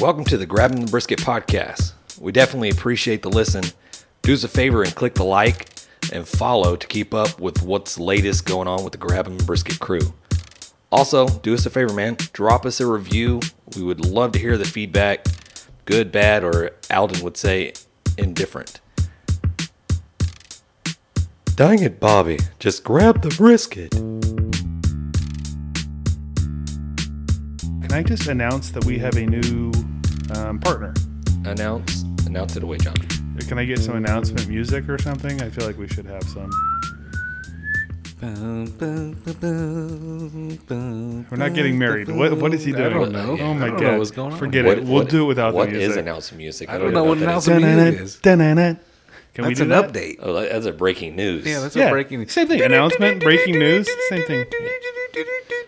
Welcome to the Grabbing the Brisket podcast. We definitely appreciate the listen. Do us a favor and click the like and follow to keep up with what's latest going on with the Grabbing the Brisket crew. Also, do us a favor, man. Drop us a review. We would love to hear the feedback, good, bad, or Alden would say indifferent. Dang it, Bobby. Just grab the brisket. Can I just announce that we have a new um, partner? Announce, announce it away, John. Can I get some announcement music or something? I feel like we should have some. We're not getting married. What What is he doing? I don't know. Oh my I don't god! know what's going on. Forget What- it. We'll what- do it without What the is music. announcement music? I don't know even what that is. announcement music is. dun-dun-dun. Can we That's do an that? update. Oh, that- that's a breaking news. Yeah, that's Yeah, a breaking. News. Same thing. Announcement, breaking news, same thing.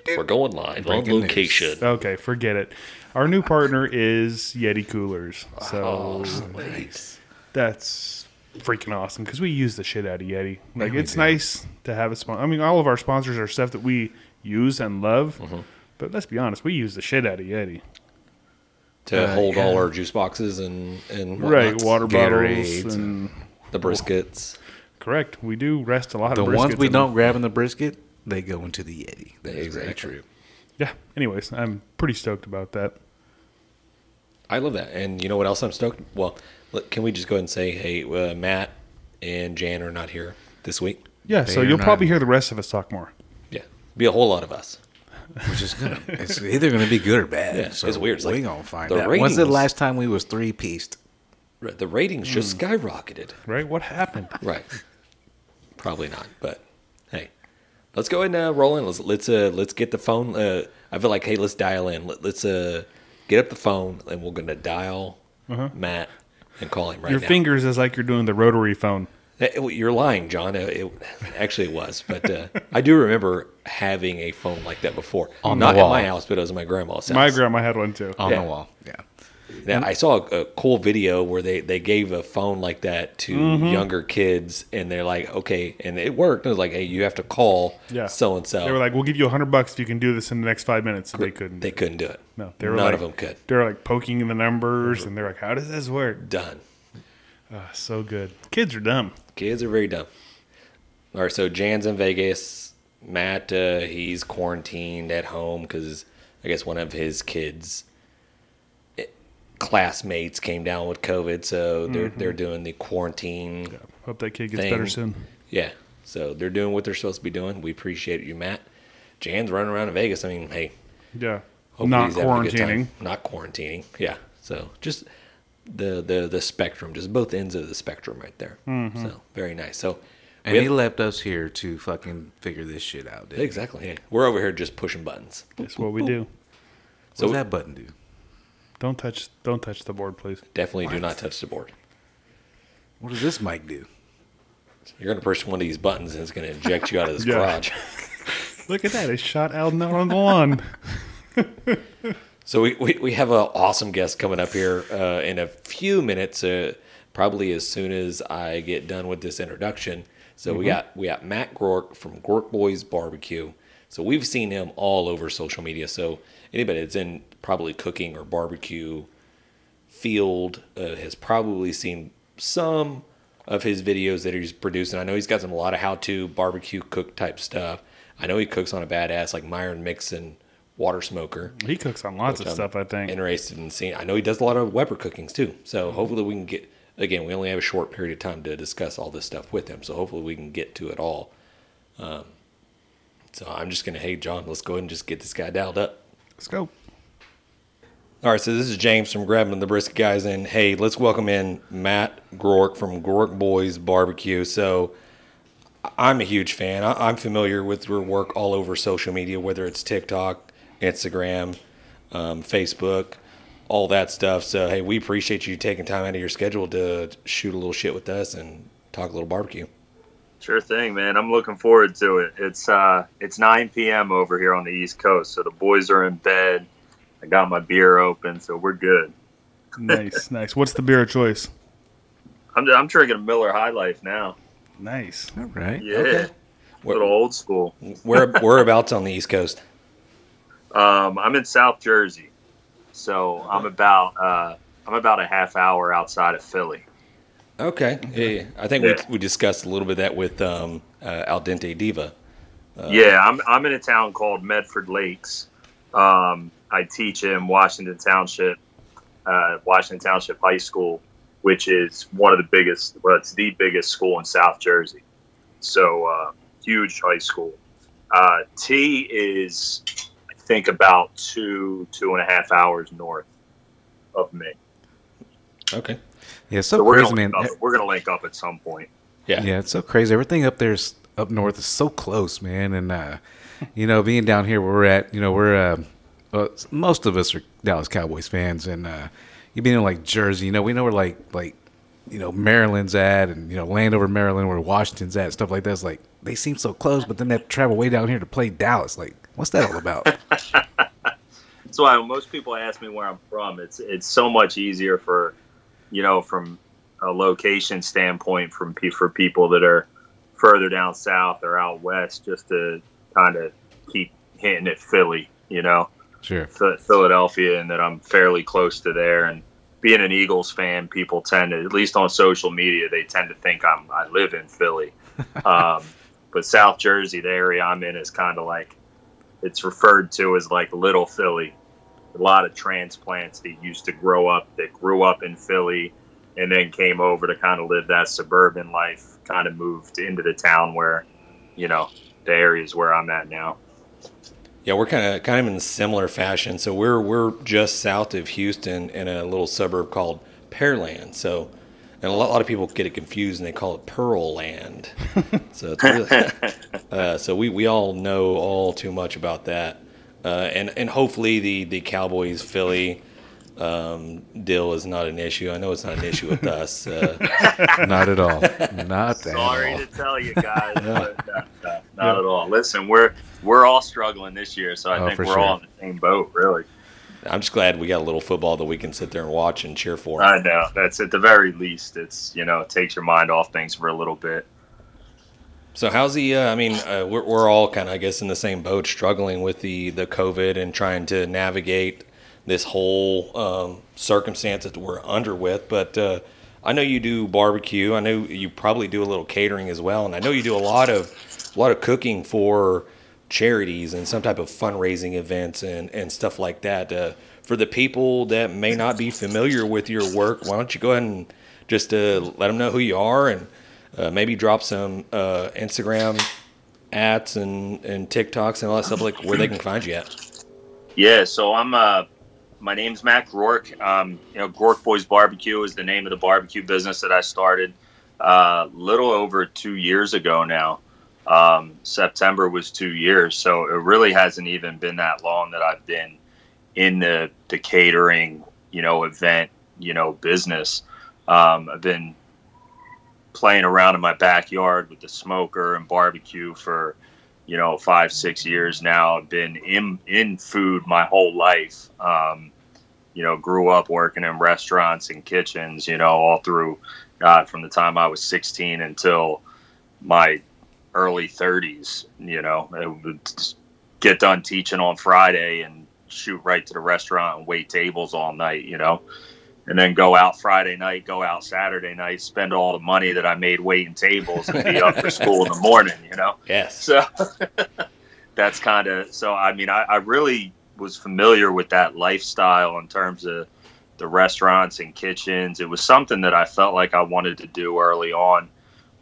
We're going live Breaking on news. location. Okay, forget it. Our new partner is Yeti Coolers, so Oh, nice. that's freaking awesome because we use the shit out of Yeti. Like we it's do. nice to have a sponsor. I mean, all of our sponsors are stuff that we use and love. Mm-hmm. But let's be honest, we use the shit out of Yeti. To Uh, hold all yeah. our juice boxes and and Right, whatnots. water Gatorades bottles and the briskets. correct. We do rest a lot of The of ones we in don't them. grab in the brisket, they go into the Yeti. That is very Exactly. true. Yeah. Anyways, I'm pretty stoked about that. I love that. And you know what else I'm stoked? Well, look, can we just go ahead and say, hey, uh, Matt and Jan are not here this week? Yeah. They so are you'll not- probably hear the rest of us talk more. Yeah, be a whole lot of us. Which is good. it's either going to be good or bad. Yeah, so it's weird. It's we like gonna find the out. When's the ratings- last time we was three pieced? Right, The ratings just Hmm. skyrocketed. Right? What happened? Right. Probably not, but hey, let's go ahead and uh, roll in. Let's let's uh let's get the phone. Uh, I feel like hey, let's dial in. Let, let's uh get up the phone and we're gonna dial Matt and call him right Uh-huh. Your now. fingers is like you're doing the rotary phone. Eh, You're lying, John. It, it- actually, it was, but uh, I do remember having a phone like that before. On the Not wall. at my house, but it was at my grandma's house. My grandma had one too. On Yeah. the wall. Yeah. Now, I saw a, a cool video where they, they gave a phone like that to Mm-hmm. younger kids, and they're like, okay, and it worked. It was like, hey, you have to call Yeah. so and so. They were like, "We'll give you a hundred bucks if you can do this in the next five minutes." And they couldn't. They couldn't do it. no, they were None like, of them could. They were like poking in the numbers, and they're like, "How does this work?" Done. Ah, so good. Kids are dumb. Kids are very dumb. All right, so Jan's in Vegas. Matt, uh, he's quarantined at home because I guess one of his kids' classmates came down with COVID, so they're Mm-hmm. they're doing the quarantine. Hope that kid gets Thing. better soon. Yeah, so they're doing what they're supposed to be doing. We appreciate you, Matt. Jan's running around in Vegas. I mean, hey, Yeah. hopefully Not he's having a good time. quarantining. Not quarantining. Yeah. So just the the the spectrum, just both ends of the spectrum, right there. Mm-hmm. So very nice. So And we he have- left us here to fucking figure this shit out. Dude. exactly. Yeah. We're over here just pushing buttons. That's what we do. So- What's that button do? Don't touch. Don't touch the board, please. Definitely do not touch the board. What does this mic do? You're going to push one of these buttons and it's going to eject you out of this Yeah. garage. Look at that! It shot Alden out on the lawn. So we, we, we have an awesome guest coming up here uh, in a few minutes, uh, probably as soon as I get done with this introduction. So we got we got Matt Gork from Gork Boys Barbecue. So we've seen him all over social media. So anybody that's in probably cooking or barbecue field uh, has probably seen some of his videos that he's producing. I know he's got some a lot of how-to barbecue cook type stuff. I know he cooks on a badass like Myron Mixon water smoker He cooks on lots of I'm stuff. I think. interested in seeing. I know he does a lot of Weber cookings too. So hopefully we can get. Again, we only have a short period of time to discuss all this stuff with him. So hopefully we can get to it all. Um, so I'm just gonna, hey John, let's go ahead and just get this guy dialed up. Let's go. All right, so this is James from Grabbing the Brisket Guys, and hey, let's welcome in Matt Gork from Gork Boys Barbecue. So, I'm a huge fan. I- I'm familiar with your work all over social media, whether it's TikTok, Instagram, um, Facebook, all that stuff. So, hey, we appreciate you taking time out of your schedule to shoot a little shit with us and talk a little barbecue. Sure thing, man. I'm looking forward to it. It's uh, it's 9 p.m. over here on the East Coast, so the boys are in bed. I got my beer open, so we're good. Nice, nice. What's the beer of choice? I'm I'm drinking a Miller High Life now. Nice. All right. Yeah, Okay. a little old school. Where whereabouts on the East Coast? Um, I'm in South Jersey. So I'm about uh, I'm about a half hour outside of Philly. Okay. Yeah, I think Yeah. we we discussed a little bit of that with um, uh, Al Dente Diva. yeah, I'm I'm in a town called Medford Lakes. Um, I teach in Washington Township, uh, Washington Township High School, which is one of the biggest. Well, it's the biggest school in South Jersey. So uh, huge high school. Uh, T is, I think, about two two and a half hours north of me. Okay. Yeah, so, So we're crazy, gonna man. link up, we're gonna link up at some point. Yeah. Yeah, it's so crazy. Everything up there's up north is so close, man. And uh, you know, being down here where we're at, you know, we're uh, well, most of us are Dallas Cowboys fans, and uh, you being in like Jersey, you know, we know where like like you know Maryland's at, and you know Landover, Maryland, where Washington's at, stuff like that. It's like they seem so close, but then they have to travel way down here to play Dallas. Like, what's that all about? That's why most people ask me where I'm from, it's it's so much easier for, you know, from a location standpoint, from for people that are further down south or out west, just to kind of keep hitting at Philly, you know, sure. Ph- Philadelphia, and that I'm fairly close to there. And being an Eagles fan, people tend to, at least on social media, they tend to think I'm I live in Philly. um, but South Jersey, the area I'm in, is kind of like it's referred to as like Little Philly. A lot of transplants that used to grow up, that grew up in Philly, and then came over to kind of live that suburban life. Kind of moved into the town where, you know, the areas where I'm at now. Yeah, we're kind of kind of in similar fashion. So we're we're just south of Houston in a little suburb called Pearland. So, and a lot, a lot of people get it confused and they call it Pearl Land. so it's really, uh, so we, we all know all too much about that. Uh, and and hopefully the the Cowboys Philly um, deal is not an issue. I know it's not an issue with us. Uh, Not at all. Not at Sorry all. to tell you guys, but no, no, not at all. Listen, we're we're all struggling this year, so I Oh, think we're sure. all in the same boat, really. I'm just glad we got a little football that we can sit there and watch and cheer for. I know that's at the very least. It's you know it takes your mind off things for a little bit. So how's the? Uh, I mean, uh, we're we're all kind of, I guess, in the same boat, struggling with the the COVID and trying to navigate this whole um, circumstance that we're under with. But uh, I know you do barbecue. I know you probably do a little catering as well, and I know you do a lot of a lot of cooking for charities and some type of fundraising events and and stuff like that. Uh, for the people that may not be familiar with your work, why don't you go ahead and just uh, let them know who you are and uh, maybe drop some uh, Instagram ads and, and TikToks and all that stuff, like where they can find you at. Yeah, so I'm uh my name's Matt Gork. Um, you know, Gork Boys Barbecue is the name of the barbecue business that I started uh a little over two years ago now. Um, September was two years, so it really hasn't even been that long that I've been in the the catering, you know, event, you know, business. Um, I've been playing around in my backyard with the smoker and barbecue for you know five six years now i've been in in food my whole life um, you know grew up working in restaurants and kitchens you know all through god from the time i was 16 until my early 30s you know I would get done teaching on friday and shoot right to the restaurant and wait tables all night you know and then go out Friday night, go out Saturday night, spend all the money that I made waiting tables, and be up for school in the morning. You know, Yes. so that's kind of so. I mean, I, I really was familiar with that lifestyle in terms of the restaurants and kitchens. It was something that I felt like I wanted to do early on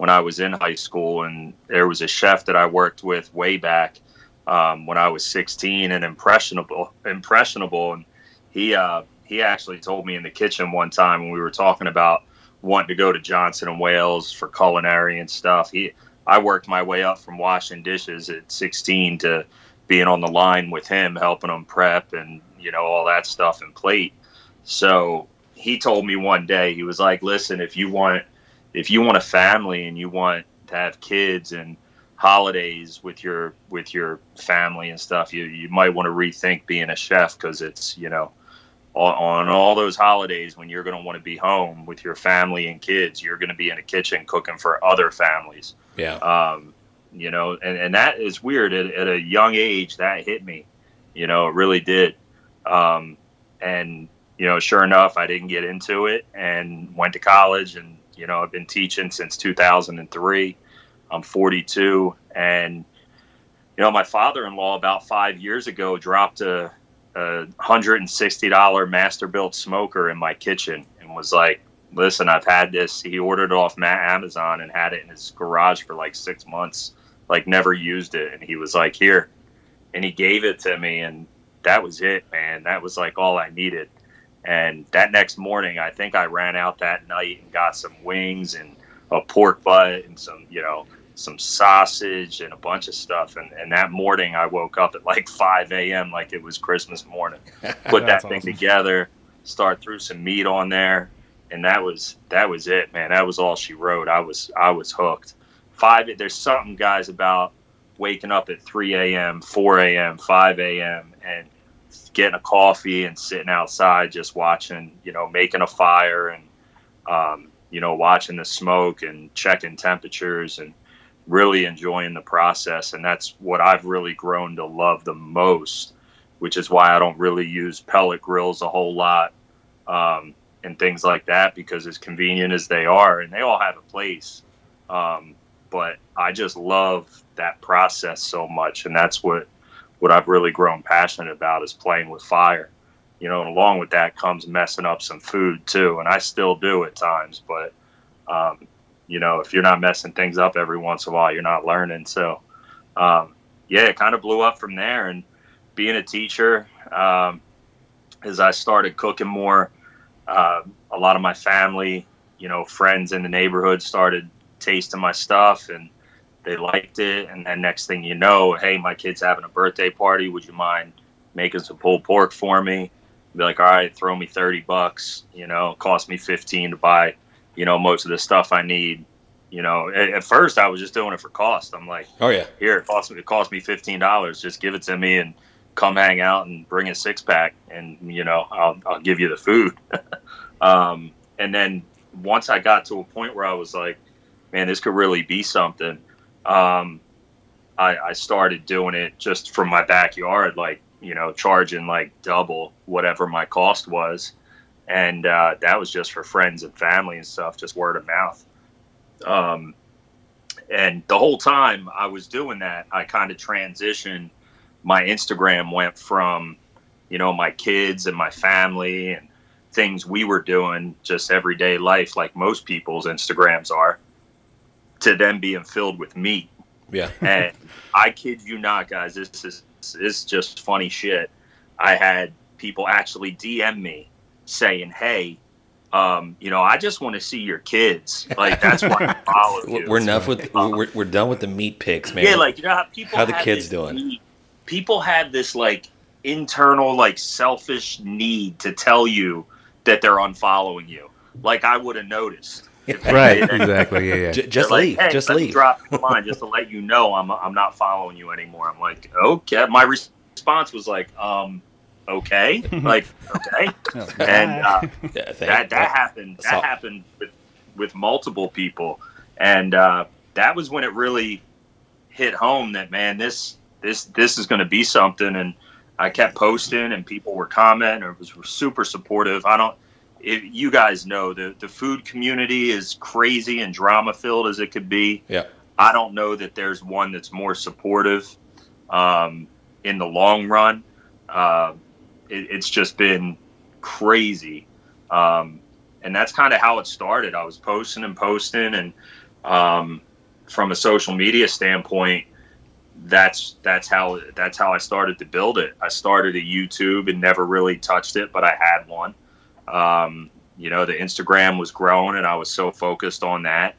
when I was in high school, and there was a chef that I worked with way back um, when I was 16 and impressionable, impressionable, and he uh, he actually told me in the kitchen one time when we were talking about wanting to go to Johnson and Wales for culinary and stuff. He I worked my way up from washing dishes at 16 to being on the line with him, helping him prep and you know all that stuff and plate. So he told me one day he was like, "Listen, if you want if you want a family and you want to have kids and holidays with your with your family and stuff, you you might want to rethink being a chef because it's you know." On, on all those holidays when you're going to want to be home with your family and kids, you're going to be in a kitchen cooking for other families Yeah. um, you know, and, and that is weird. At, at a young age, that hit me. You know, it really did. Um, and you know, sure enough, I didn't get into it and went to college. And you know, I've been teaching since 2003. I'm 42, and you know, my father-in-law about five years ago dropped a, a hundred and sixty dollar Masterbuilt smoker in my kitchen and was like, "Listen, I've had this." He ordered it off Amazon and had it in his garage for like six months, like never used it, and he was like, "Here," and he gave it to me, and that was it, man. That was like all I needed. And that next morning, I think I ran out that night and got some wings and a pork butt and some, you know, some sausage and a bunch of stuff. And, and that morning, I woke up at like 5 a.m. like it was Christmas morning. Put that thing awesome. together, start threw some meat on there, and that was that was it, man. That was all she wrote. I was I was hooked. Five. There's something, guys, about waking up at 3 a.m., 4 a.m., 5 a.m. and getting a coffee and sitting outside just watching, you know, making a fire and, um, you know, watching the smoke and checking temperatures and really enjoying the process. And that's what I've really grown to love the most, which is why I don't really use pellet grills a whole lot um, and things like that because as convenient as they are, and they all have a place. Um, but I just love that process so much. And that's what what I've really grown passionate about is playing with fire. You know, and along with that comes messing up some food too, and I still do at times. But um, you know, if you're not messing things up every once in a while, you're not learning. So, um, yeah, it kind of blew up from there. And being a teacher, um, as I started cooking more, uh, a lot of my family, you know, friends in the neighborhood started tasting my stuff and they liked it, and then next thing you know, hey, my kid's having a birthday party. Would you mind making some pulled pork for me? Be like, all right, throw me thirty bucks. You know, cost me fifteen to buy. You know, most of the stuff I need. You know, at, at first I was just doing it for cost. I'm like, oh yeah, here it cost me it cost me fifteen dollars. Just give it to me and come hang out and bring a six pack, and you know, I'll I'll give you the food. um, and then once I got to a point where I was like, man, this could really be something um, I, I started doing it just from my backyard, like you know, charging like double whatever my cost was, and uh, that was just for friends and family and stuff, just word of mouth. Um, and the whole time I was doing that, I kind of transitioned. My Instagram went from, you know, my kids and my family and things we were doing, just everyday life, like most people's Instagrams are, to them being filled with meat. Yeah. and I kid you not, guys, this is this is just funny shit. I had people actually DM me saying, "Hey, um, you know, I just want to see your kids. Like that's why I follow you." We're enough with we're, we're done with the meat pics, man. Yeah, like you know how people how the kids doing. Need, people have this like internal like selfish need to tell you that they're unfollowing you. Like I would have noticed right, exactly. Yeah, yeah. J- just like, leave. Hey, just leave. Drop the line just to let you know I'm I'm not following you anymore. I'm like, okay. My response was like, um, okay, like okay, and uh, yeah, that that happened. That happened with with multiple people, and uh, that was when it really hit home that man, this this this is going to be something. And I kept posting, and people were commenting, or was were super supportive. I don't if you guys know the the food community is crazy and drama filled as it could be. Yeah. I don't know that there's one that's more supportive um, in the long run. Uh, it, it's just been crazy, um, and that's kind of how it started. I was posting and posting, and um, from a social media standpoint, that's that's how that's how I started to build it. I started a YouTube and never really touched it, but I had one. Um, you know, the Instagram was growing, and I was so focused on that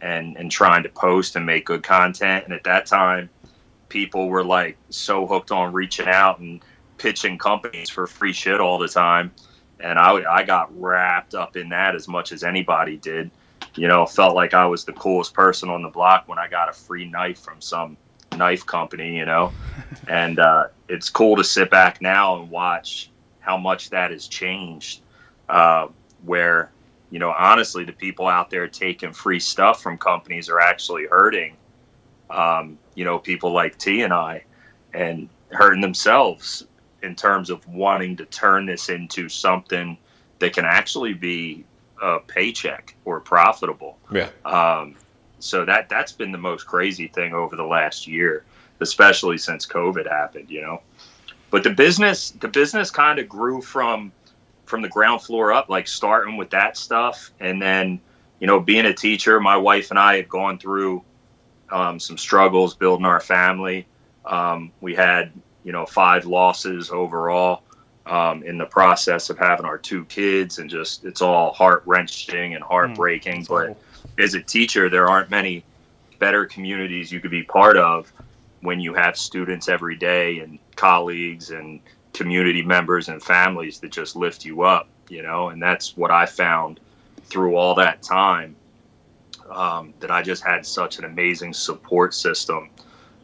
and and trying to post and make good content. And at that time, people were like so hooked on reaching out and pitching companies for free shit all the time. And I, I got wrapped up in that as much as anybody did. You know, felt like I was the coolest person on the block when I got a free knife from some knife company, you know. and uh, it's cool to sit back now and watch how much that has changed uh, where you know honestly the people out there taking free stuff from companies are actually hurting um, you know people like T and I and hurting themselves in terms of wanting to turn this into something that can actually be a paycheck or profitable. Yeah. Um, so that that's been the most crazy thing over the last year, especially since COVID happened. You know, but the business the business kind of grew from from the ground floor up, like starting with that stuff, and then you know being a teacher. My wife and I had gone through um, some struggles building our family. Um, we had you know five losses overall um, in the process of having our two kids, and just it's all heart wrenching and heartbreaking. Mm, but awful. as a teacher, there aren't many better communities you could be part of when you have students every day and colleagues and community members and families that just lift you up, you know, and that's what I found through all that time. Um, that I just had such an amazing support system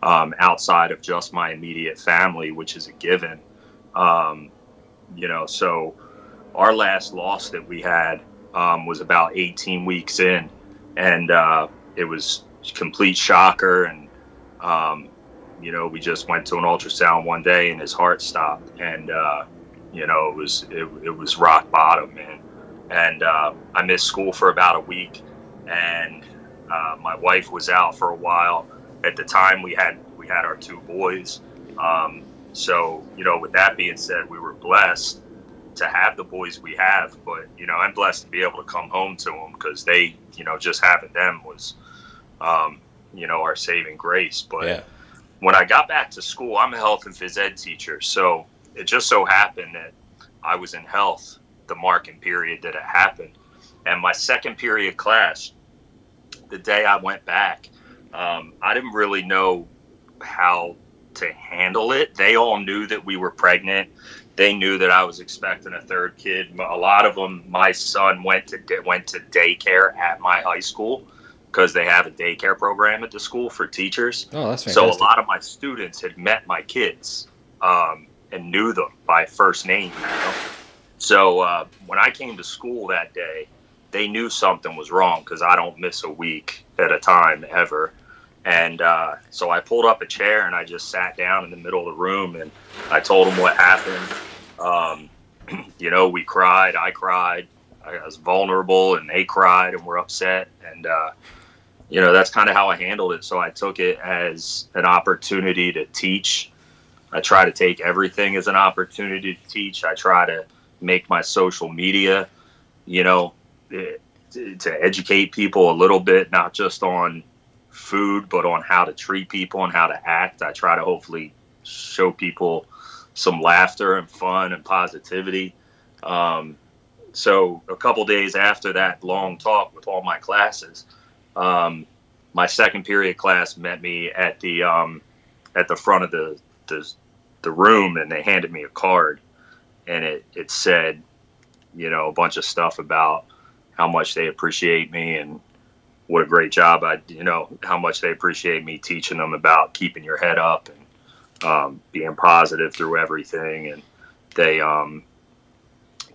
um, outside of just my immediate family, which is a given. Um, you know, so our last loss that we had um, was about 18 weeks in, and uh, it was complete shocker. And um, you know, we just went to an ultrasound one day, and his heart stopped, and uh, you know, it was it, it was rock bottom, man. And uh, I missed school for about a week, and uh, my wife was out for a while. At the time, we had we had our two boys. Um, so you know, with that being said, we were blessed to have the boys we have, but you know, I'm blessed to be able to come home to them because they, you know, just having them was, um, you know, our saving grace. But Yeah. When I got back to school, I'm a health and phys ed teacher, so it just so happened that I was in health the marking period that it happened, and my second period class, the day I went back, um, I didn't really know how to handle it. They all knew that we were pregnant. They knew that I was expecting a third kid. A lot of them, my son went to went to daycare at my high school because they have a daycare program at the school for teachers. Oh, that's So a lot of my students had met my kids um, and knew them by first name. You know? So uh, when I came to school that day, they knew something was wrong because I don't miss a week at a time ever. And uh, so I pulled up a chair and I just sat down in the middle of the room and I told them what happened. Um, you know, we cried, I cried, I was vulnerable, and they cried and were upset. And uh, you know that's kind of how I handled it. So I took it as an opportunity to teach. I try to take everything as an opportunity to teach. I try to make my social media, you know, eh, to, to educate people a little bit, not just on food, but on how to treat people and how to act. I try to hopefully show people some laughter and fun and positivity. Um, so a couple days after that long talk with all my classes, um, my second period class met me at the um, at the front of the, the the room, and they handed me a card, and it it said, you know, a bunch of stuff about how much they appreciate me and what a great job I, you know, how much they appreciate me teaching them about keeping your head up and um, being positive through everything, and they um,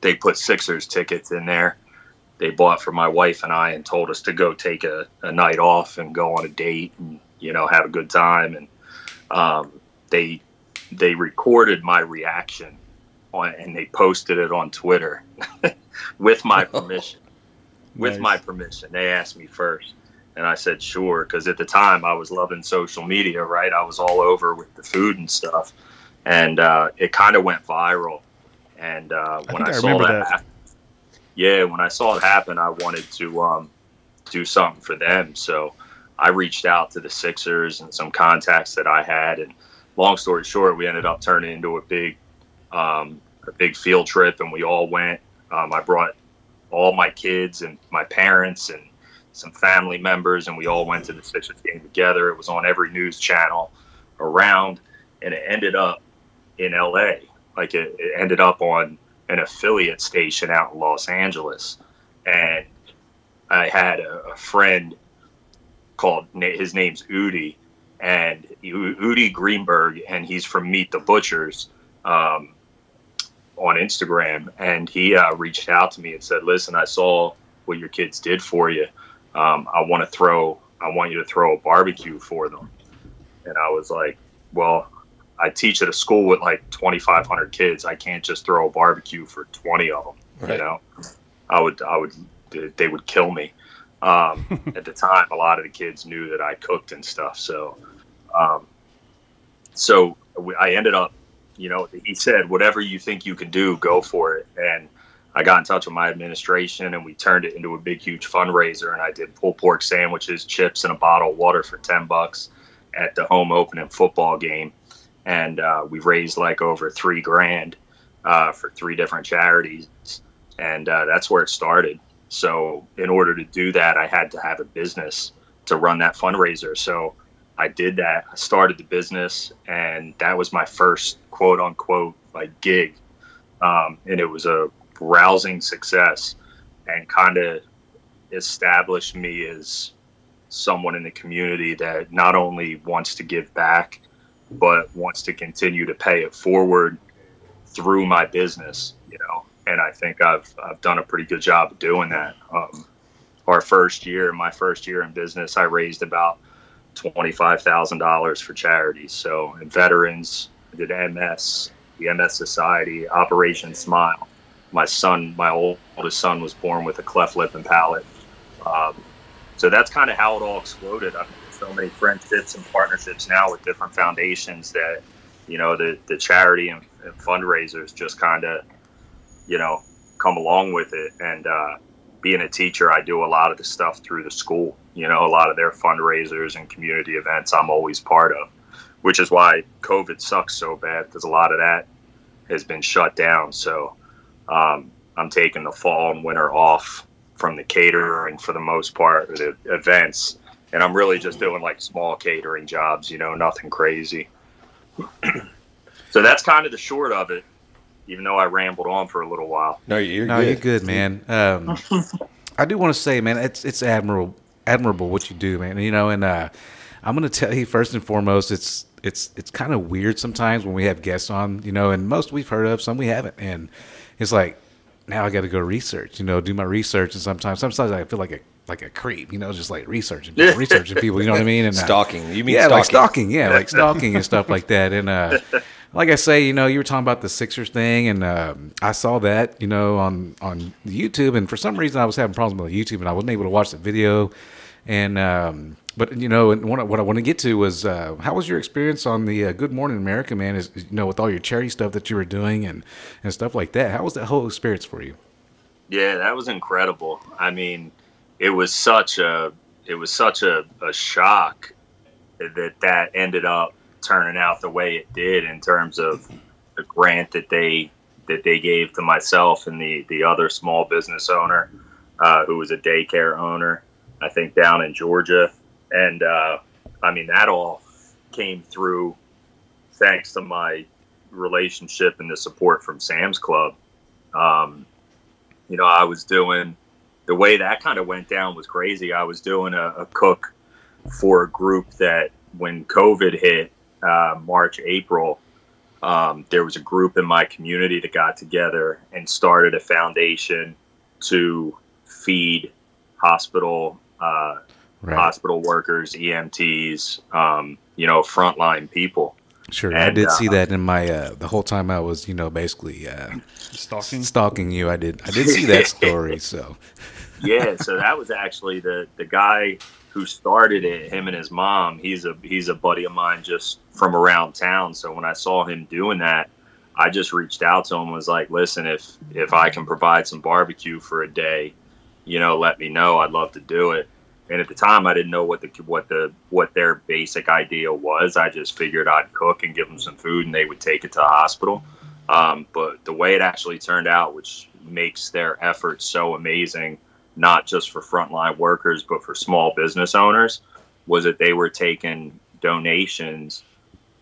they put Sixers tickets in there they bought for my wife and I and told us to go take a, a night off and go on a date and you know have a good time. And um, they they recorded my reaction on and they posted it on Twitter with my permission with Nice. my permission. They asked me first. And I said sure because at the time I was loving social media right? I was all over with the food and stuff. And uh, it kind of went viral. And uh, I when think I, I saw that, that. hap- yeah, when I saw it happen, I wanted to um, do something for them. So I reached out to the Sixers and some contacts that I had, and long story short, we ended up turning into a big, um, a big field trip, and we all went. Um, I brought all my kids and my parents and some family members, and we all went to the Sixers game together. It was on every news channel around, and it ended up in L.A. Like it, it ended up on an affiliate station out in Los Angeles, and I had a, a friend called his name's Udi, and Udi Greenberg, and he's from Meet the Butchers um, on Instagram, and he uh, reached out to me and said, "Listen, I saw what your kids did for you. Um, I want to throw, I want you to throw a barbecue for them." And I was like, "Well." I teach at a school with like 2,500 kids. I can't just throw a barbecue for 20 of them. Right. You know, I would, I would, they would kill me. Um, at the time, a lot of the kids knew that I cooked and stuff. So, um, so we, I ended up, you know, he said, whatever you think you can do, go for it. And I got in touch with my administration and we turned it into a big, huge fundraiser. And I did pulled pork sandwiches, chips, and a bottle of water for 10 bucks at the home opening football game. And uh, we raised like over three grand uh, for three different charities. And uh, that's where it started. So, in order to do that, I had to have a business to run that fundraiser. So, I did that. I started the business, and that was my first quote unquote like gig. Um, and it was a rousing success and kind of established me as someone in the community that not only wants to give back, but wants to continue to pay it forward through my business, you know. And I think I've I've done a pretty good job of doing that. Um, our first year, my first year in business, I raised about twenty five thousand dollars for charities. So, veterans, I did MS, the MS Society, Operation Smile. My son, my oldest son, was born with a cleft lip and palate. Um, so that's kind of how it all exploded. I've made so many friendships and partnerships now with different foundations that, you know, the, the charity and, and fundraisers just kind of, you know, come along with it. And uh, being a teacher, I do a lot of the stuff through the school. You know, a lot of their fundraisers and community events I'm always part of, which is why COVID sucks so bad because a lot of that has been shut down. So um, I'm taking the fall and winter off from the catering for the most part, the events, and I'm really just doing like small catering jobs. You know, nothing crazy. so that's kind of the short of it. Even though I rambled on for a little while. No, you're no, good. you're good, man. Um, I do want to say, man, it's it's admirable, admirable what you do, man. You know, and uh, I'm going to tell you first and foremost, it's it's it's kind of weird sometimes when we have guests on, you know, and most we've heard of, some we haven't, and it's like now I got to go research, you know, do my research, and sometimes sometimes I feel like a like a creep, you know, just like researching people, researching people, you know what I mean? And uh, Stalking. You mean yeah, stalking? like stalking, yeah, like stalking and stuff like that. And uh, like I say, you know, you were talking about the Sixers thing, and um, I saw that, you know, on on YouTube, and for some reason I was having problems with YouTube, and I wasn't able to watch the video. And um, but you know, and what I, what I want to get to was uh, how was your experience on the uh, Good Morning America, man? Is you know with all your charity stuff that you were doing and and stuff like that. How was that whole experience for you? Yeah, that was incredible. I mean, it was such a it was such a, a shock that that ended up turning out the way it did in terms of the grant that they that they gave to myself and the the other small business owner uh, who was a daycare owner, I think down in Georgia, and uh, I mean that all came through thanks to my relationship and the support from Sam's Club. Um, you know, I was doing the way that kind of went down was crazy. I was doing a, a cook for a group that when COVID hit, uh, March, April, um, there was a group in my community that got together and started a foundation to feed hospital uh, Right. hospital workers, EMTs, um, you know, frontline people. Sure, I And, did see uh, that in my uh, the whole time I was, you know, basically uh, Stalking. stalking you. I did I did see that story. So yeah, so that was actually the the guy who started it. Him and his mom. He's a he's a buddy of mine just from around town. So when I saw him doing that, I just reached out to him. and Was like, listen, if if I can provide some barbecue for a day, you know, let me know. I'd love to do it. And at the time, I didn't know what the what the what their basic idea was. I just figured I'd cook and give them some food, and they would take it to the hospital. Um, but the way it actually turned out, which makes their efforts so amazing, not just for frontline workers, but for small business owners, was that they were taking donations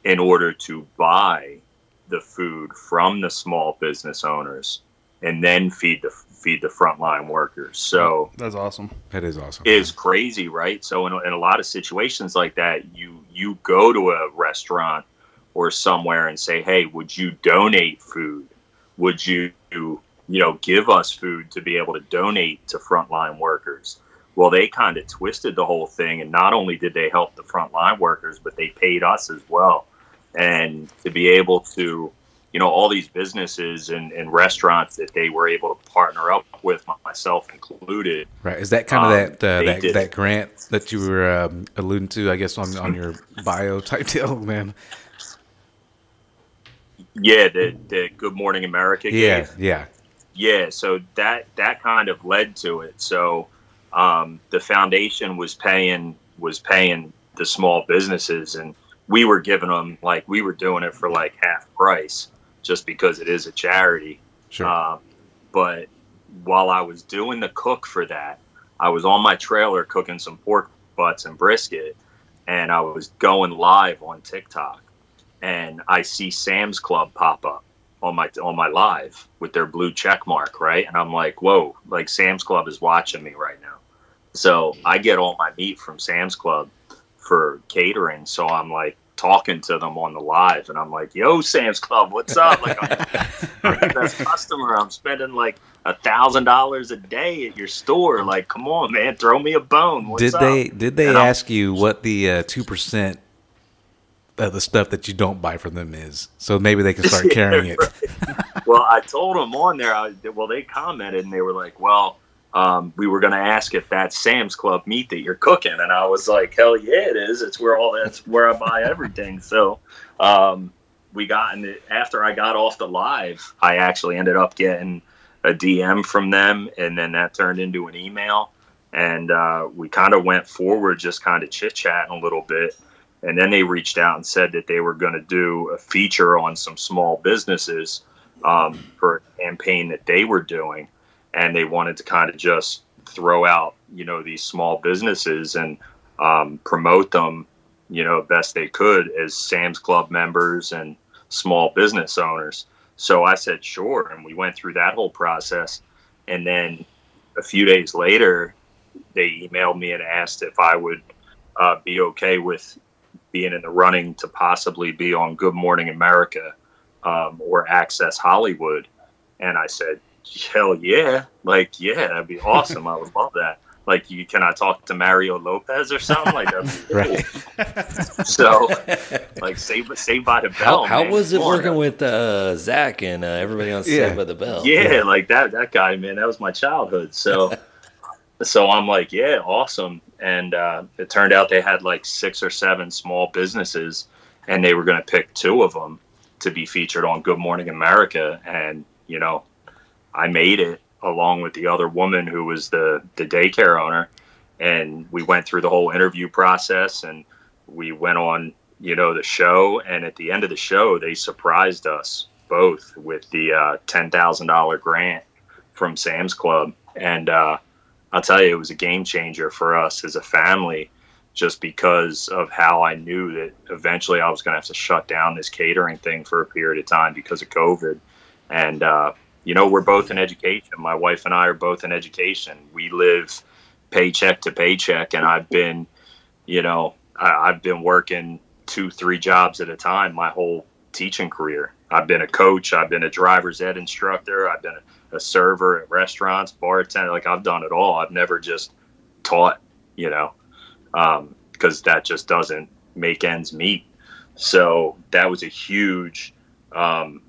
in order to buy the food from the small business owners and then feed the feed the frontline workers. So That's awesome. that is awesome. is crazy, right? So in, in a lot of situations like that, you you go to a restaurant or somewhere and say, "Hey, would you donate food? Would you you know give us food to be able to donate to frontline workers?" Well, they kind of twisted the whole thing, and not only did they help the frontline workers, but they paid us as well. and to be able to you know all these businesses and, and restaurants that they were able to partner up with myself included right is that kind of Um, that uh, that, did- that grant that you were um, alluding to i guess on on your bio type deal man yeah that that good morning america yeah gave. yeah yeah so that that kind of led to it. So um, the foundation was paying was paying the small businesses and we were giving them like we were doing it for like half price just because it is a charity. Sure. Um, but while i was doing the cook for that i was on my trailer cooking some pork butts and brisket and i was going live on tiktok and i see sam's club pop up on my on my live with their blue check mark, right? And I'm like, whoa, like Sam's Club is watching me right now. So I get all my meat from Sam's Club for catering. So I'm like talking to them on the live, and I'm like, yo, Sam's Club, what's up? Like I'm the best customer. I'm spending like a thousand dollars a day at your store. Like, come on, man, throw me a bone. What's did up? they did they And I'm- ask you what the uh, two percent of the stuff that you don't buy from them is, so maybe they can start Yeah, carrying it. well, I told them on there. I, well, they commented and they were like, "Well, um, we were going to ask if that's Sam's Club meat that you're cooking," and I was like, "Hell yeah, it is. It's where all that's where I buy everything." So, um, we got in it after I got off the live. I actually ended up getting a DM from them, and then that turned into an email, and uh, we kind of went forward, just kind of chit chatting a little bit. And then they reached out and said that they were going to do a feature on some small businesses um, for a campaign that they were doing, and they wanted to kind of just throw out, you know, these small businesses and um, promote them, you know, best they could as Sam's Club members and small business owners. So I said sure, and we went through that whole process, and then a few days later, they emailed me and asked if I would uh, be okay with being in the running to possibly be on Good Morning America um, or Access Hollywood. And I said, hell yeah. Like, yeah, that'd be awesome. I would love that. Like, you can I talk to Mario Lopez or something? Like, that'd be cool. Right. So, like, Save, Saved by the Bell. How, how man. was it Come on. working with uh, Zach and uh, everybody on Yeah. Saved by the Bell? Yeah, like that that guy, man, that was my childhood. So so I'm like, yeah, awesome. And uh, it turned out they had like six or seven small businesses, and they were going to pick two of them to be featured on Good Morning America. And you know, I made it along with the other woman who was the the daycare owner, and we went through the whole interview process, and we went on, you know, the show. And at the end of the show, they surprised us both with the uh, ten thousand dollar grant from Sam's Club, and uh, I'll tell you, it was a game changer for us as a family, just because of how I knew that eventually I was going to have to shut down this catering thing for a period of time because of COVID, and uh, you know, we're both in education. My wife and I are both in education. We live paycheck to paycheck, and I've been, you know, I, I've been working two, three jobs at a time my whole teaching career. I've been a coach. I've been a driver's ed instructor. I've been a, a server at restaurants, bartender. Like I've done it all. I've never just taught, you know, because that just doesn't make ends meet. So that was a huge um,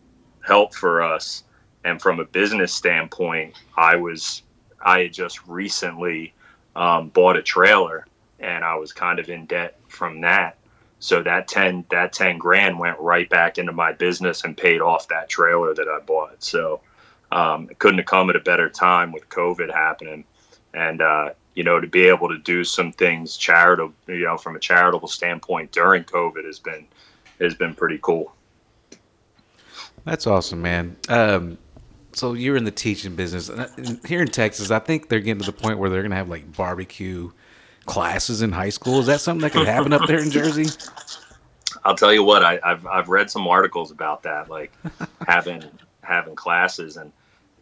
help for us. And from a business standpoint, I was I had just recently um, bought a trailer, and I was kind of in debt from that. So that ten that ten grand went right back into my business and paid off that trailer that I bought. So um, it couldn't have come at a better time with COVID happening, and uh, you know to be able to do some things charitable, you know, from a charitable standpoint during COVID has been has been pretty cool. That's awesome, man. Um, so you're in the teaching business here in Texas. I think they're getting to the point where they're gonna have like barbecue classes in high school. Is that something that could happen up there in Jersey? I'll tell you what, I, I've I've read some articles about that, like having having classes, and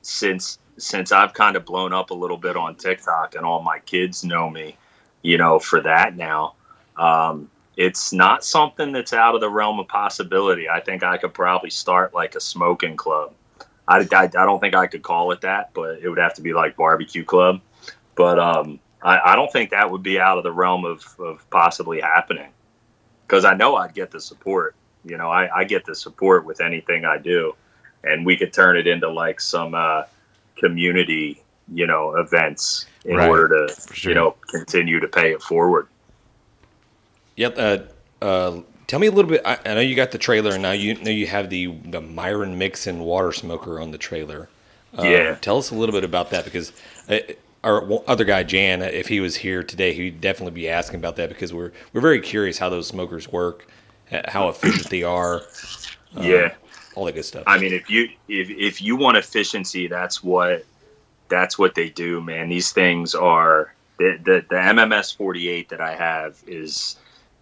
since since I've kind of blown up a little bit on TikTok, and all my kids know me, you know, for that now. Um, it's not something that's out of the realm of possibility. I think I could probably start like a smoking club. I, I, I don't think I could call it that, but it would have to be like barbecue club. But um, I, I don't think that would be out of the realm of, of possibly happening because I know I'd get the support. You know, I, I get the support with anything I do, and we could turn it into like some uh, community, you know, events in Right. order to, sure. you know, continue to pay it forward. Yep. Uh, uh, tell me a little bit. I, I know you got the trailer, and now you know you have the the Myron Mixon water smoker on the trailer. Uh, Yeah. Tell us a little bit about that because uh, our other guy Jan, if he was here today, he'd definitely be asking about that because we're we're very curious how those smokers work, uh, how efficient they are, yeah. All that good stuff. I mean, if you if if you want efficiency, that's what that's what they do, man. These things are the the, the MMS forty eight that I have is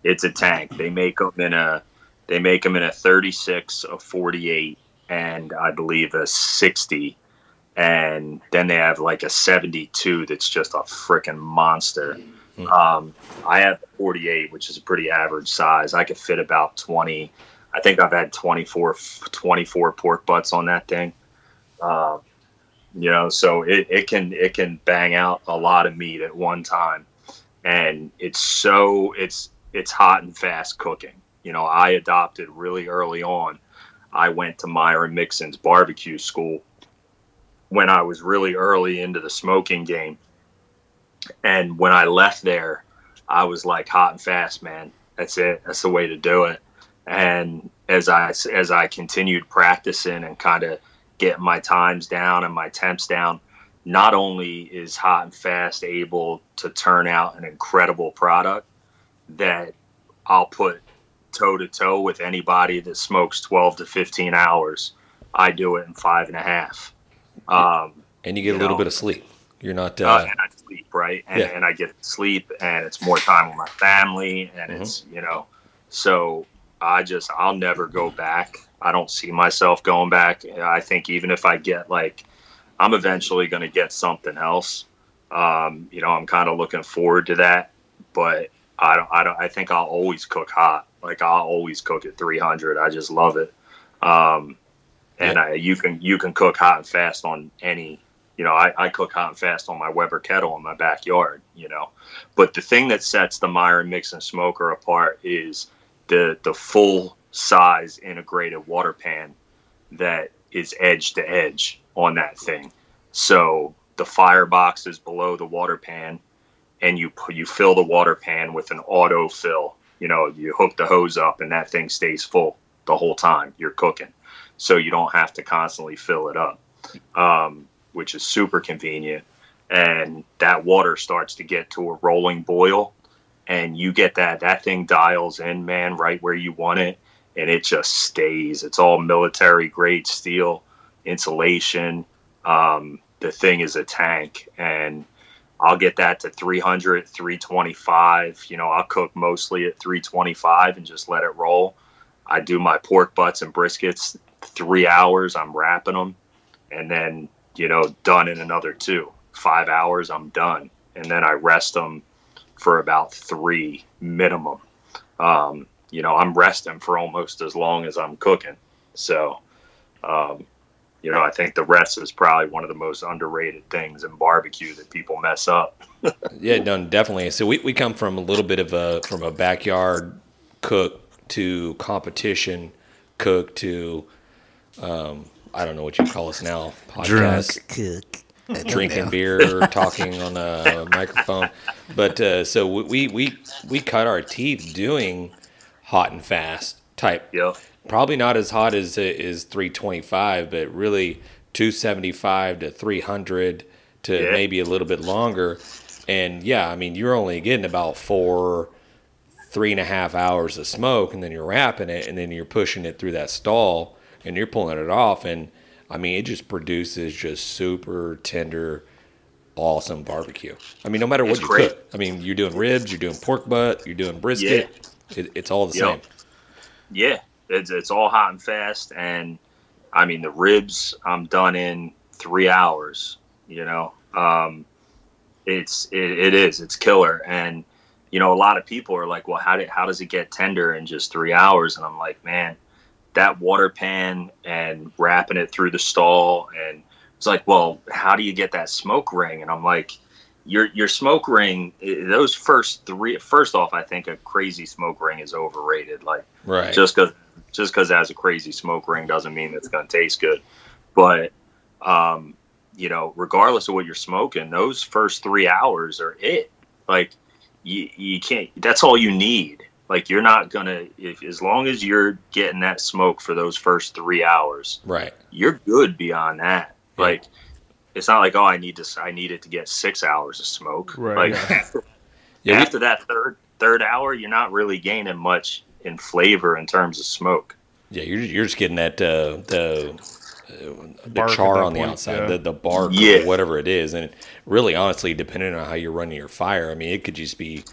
it's a tank. They make them in a they make them in a thirty six, a forty eight, and I believe a sixty. And then they have like a 72 that's just a freaking monster. Um, I have 48, which is a pretty average size. I could fit about 20. I think I've had 24, 24 pork butts on that thing. Um, you know, so it, it can it can bang out a lot of meat at one time, and it's so it's it's hot and fast cooking. You know, I adopted really early on. I went to Myron Mixon's barbecue school when I was really early into the smoking game, and when I left there, I was like hot and fast, man. That's it. That's the way to do it. And as I as I continued practicing and kind of getting my times down and my temps down, not only is Hot and Fast able to turn out an incredible product that I'll put toe to toe with anybody that smokes 12 to 15 hours, I do it in five and a half. Um, and you get a little know. bit of sleep. You're not. uh, Uh, and I sleep right, and, Yeah. and I get sleep, and it's more time with my family, and Mhm. it's you know, so I just I'll never go back. I don't see myself going back. I think even if I get like, I'm eventually going to get something else. Um, you know, I'm kind of looking forward to that, but I don't, I don't. I think I'll always cook hot. Like I'll always cook at 300. I just love it. Um, and I, you can you can cook hot and fast on any you know, I, I cook hot and fast on my Weber kettle in my backyard, you know. But the thing that sets the Myron Mixon smoker apart is the the full size integrated water pan that is edge to edge on that thing. So the firebox is below the water pan, and you you fill the water pan with an auto fill. You know, you hook the hose up, and that thing stays full the whole time you're cooking, so you don't have to constantly fill it up, um, which is super convenient. And that water starts to get to a rolling boil, and you get that that thing dials in, man, right where you want it, and it just stays. It's all military grade steel insulation. Um, the thing is a tank, and I'll get that to 300, 325. You know, I'll cook mostly at 325 and just let it roll. I do my pork butts and briskets three hours. I'm wrapping them, and then you know, done in another two. Five hours, I'm done, and then I rest them for about three minimum. Um, you know, I'm resting for almost as long as I'm cooking. So, um, you know, I think the rest is probably one of the most underrated things in barbecue that people mess up. Yeah, no, definitely. So we, we come from a little bit of a from a backyard cook to competition cook to um, I don't know what you call us now podcast cook. drinking beer talking on a microphone. But uh, so we, we we we cut our teeth doing hot and fast type. You know, probably not as hot as is 325 but really 275 to 300 to Yeah. maybe a little bit longer. And yeah i mean you're only getting about four three and a half hours of smoke and then you're wrapping it and then you're pushing it through that stall and you're pulling it off and i mean it just produces just super tender awesome barbecue. I mean no matter what It's you great. cook. I mean you're doing ribs you're doing pork butt you're doing brisket. It, it's all the Yeah. same. Yeah, it's it's all hot and fast, and I mean the ribs I'm done in three hours. You know, um, it's it, it is. It's killer, and you know a lot of people are like, well, how did how does it get tender in just three hours? And I'm like, man, that water pan and wrapping it through the stall, and it's like, well, how do you get that smoke ring? And I'm like, your your smoke ring those first three first off i think a crazy smoke ring is overrated. Like Right. just because just because it has a crazy smoke ring doesn't mean it's going to taste good. But um you know regardless of what you're smoking those first three hours are it. Like you, you can't that's all you need like you're not gonna if as long as you're getting that smoke for those first three hours right. you're good beyond that. Yeah. Like it's not like oh I need to I need it to get six hours of smoke. Right, Like yeah. after, Yeah, after that third third hour, you're not really gaining much in flavor in terms of smoke. Yeah, you're you're just getting that uh, the uh, the Bark char that on the point, outside, yeah. the the bark, Yeah. or whatever it is, and really, honestly, depending on how you're running your fire, I mean, it could just be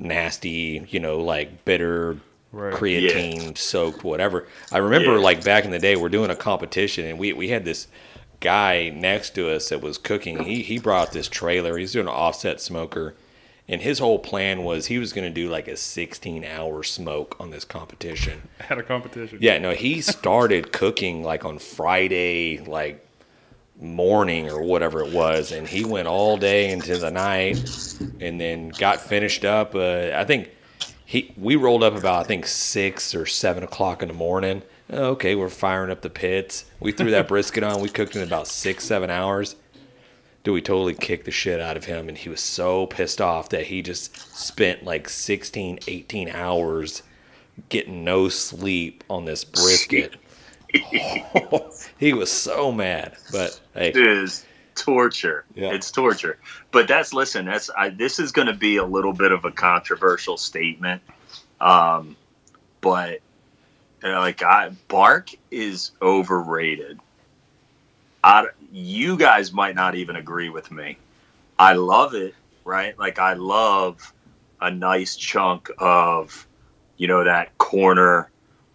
nasty, you know, like bitter Right. creosote soaked, whatever. I remember, Yeah. like back in the day, we're doing a competition, and we we had this guy next to us that was cooking. He he brought this trailer. He's doing an offset smoker. And his whole plan was he was going to do like a 16 hour smoke on this competition. Had a competition. Yeah, no, he started cooking like on Friday, like morning or whatever it was, and he went all day into the night, and then got finished up. Uh, I think he we rolled up about I think six or seven o'clock in the morning. Okay, we're firing up the pits. We threw that brisket on. We cooked in about six seven hours. Dude, we totally kicked the shit out of him, and he was so pissed off that he just spent like 16, 18 hours getting no sleep on this brisket. he was so mad, but hey, It is torture. Yeah. It's torture. But that's listen. That's I, this is going to be a little bit of a controversial statement, um, but uh, like I, bark is overrated. I, you guys might not even agree with me. I love it, right? Like I love a nice chunk of, you know, that corner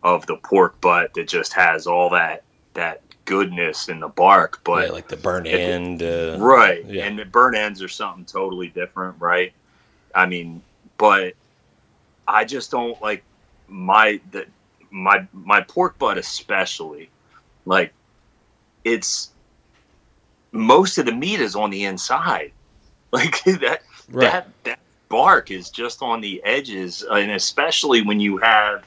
of the pork butt that just has all that that goodness in the bark. But yeah, like the burn end. Uh, right, yeah. and the burn ends are something totally different, right? I mean, but I just don't like my the my my pork butt especially like it's most of the meat is on the inside like that Right. that that bark is just on the edges and especially when you have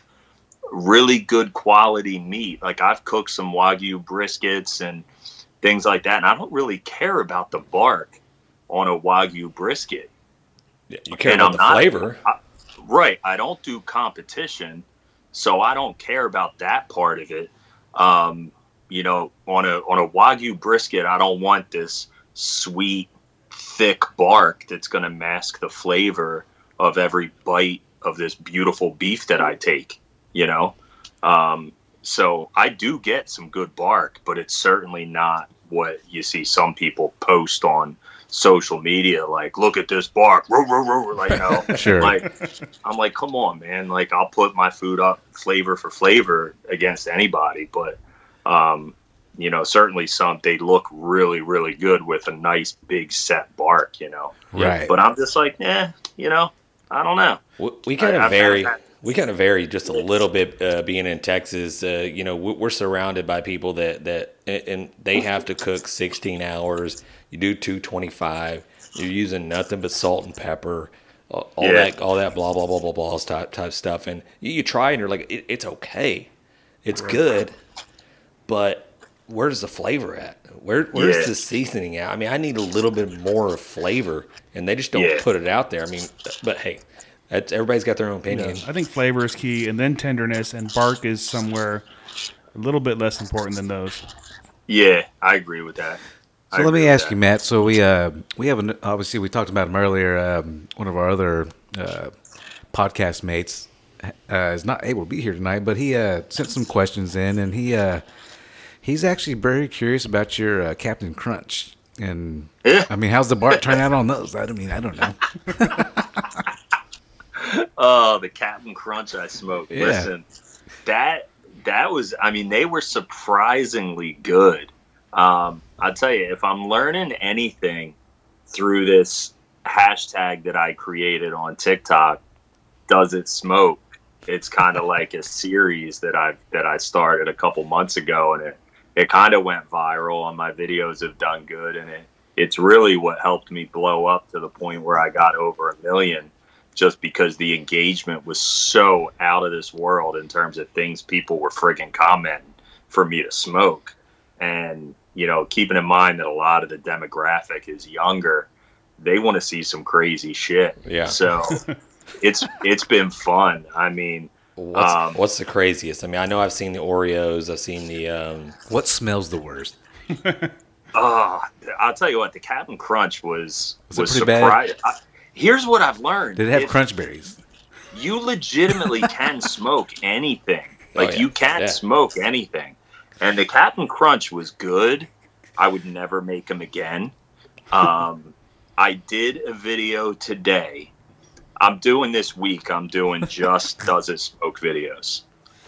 really good quality meat like i've cooked some wagyu briskets and things like that and i don't really care about the bark on a wagyu brisket Yeah, you care And about I'm the not- flavor. Right. I don't do competition, so I don't care about that part of it. Um, you know, on a on a wagyu brisket, I don't want this sweet, thick bark that's going to mask the flavor of every bite of this beautiful beef that I take. You know, um, so I do get some good bark, but it's certainly not what you see some people post on social media like look at this bark roar, roar, roar, like you Sure. like I'm like, come on, man. Like I'll put my food up flavor for flavor against anybody, but um, you know, certainly some they look really, really good with a nice big set bark, you know. Right. But I'm just like, eh, you know, I don't know. We, we kind I- of I've vary. had that. We kind of vary just a little bit. Uh, being in Texas, uh, you know, we- we're surrounded by people that that and- they have to cook 16 hours. You do 225. You're using nothing but salt and pepper. All all Yeah. that, all that, blah blah blah blah blah type type stuff, and you, you try and you're like, it, it's okay, it's good, but where's the flavor at? Where where's Yeah. the seasoning at? I mean, I need a little bit more flavor, and they just don't Yeah. put it out there. I mean, but hey, that's everybody's got their own opinion. I think flavor is key, and then tenderness, and bark is somewhere a little bit less important than those. Yeah, I agree with that. So let me ask you, Matt. So we uh we have an obviously we talked about him earlier. Um, one of our other uh, podcast mates uh, is not able to be here tonight, but he uh, sent some questions in, and he uh, he's actually very curious about your uh, Captain Crunch. And Yeah. I mean, how's the bark turn out on those? I mean, I don't know. Oh, the Captain Crunch I smoked. Yeah. Listen, that that was. I mean, they were surprisingly good. Um, I'll tell you, if I'm learning anything through this hashtag that I created on TikTok, does it smoke? It's kind of like a series that I that I started a couple months ago, and it it kind of went viral, and my videos have done good, and it it's really what helped me blow up to the point where I got over a million just because the engagement was so out of this world in terms of things people were friggin' commenting for me to smoke. And, you know, keeping in mind that a lot of the demographic is younger, they want to see some crazy shit. Yeah. So it's it's been fun. I mean, What's, Um, what's the craziest? I mean, I know I've seen the Oreos. I've seen the. Um, What smells the worst? Oh, I'll tell you what, the Captain Crunch was Was it was, surprised. I, here's what I've learned: Did it have If crunch berries? You legitimately can smoke anything. Like Oh, yeah. you can Yeah. smoke anything, and the Captain Crunch was good. I would never make them again. Um, I did a video today. I'm doing this week. I'm doing just does it smoke videos.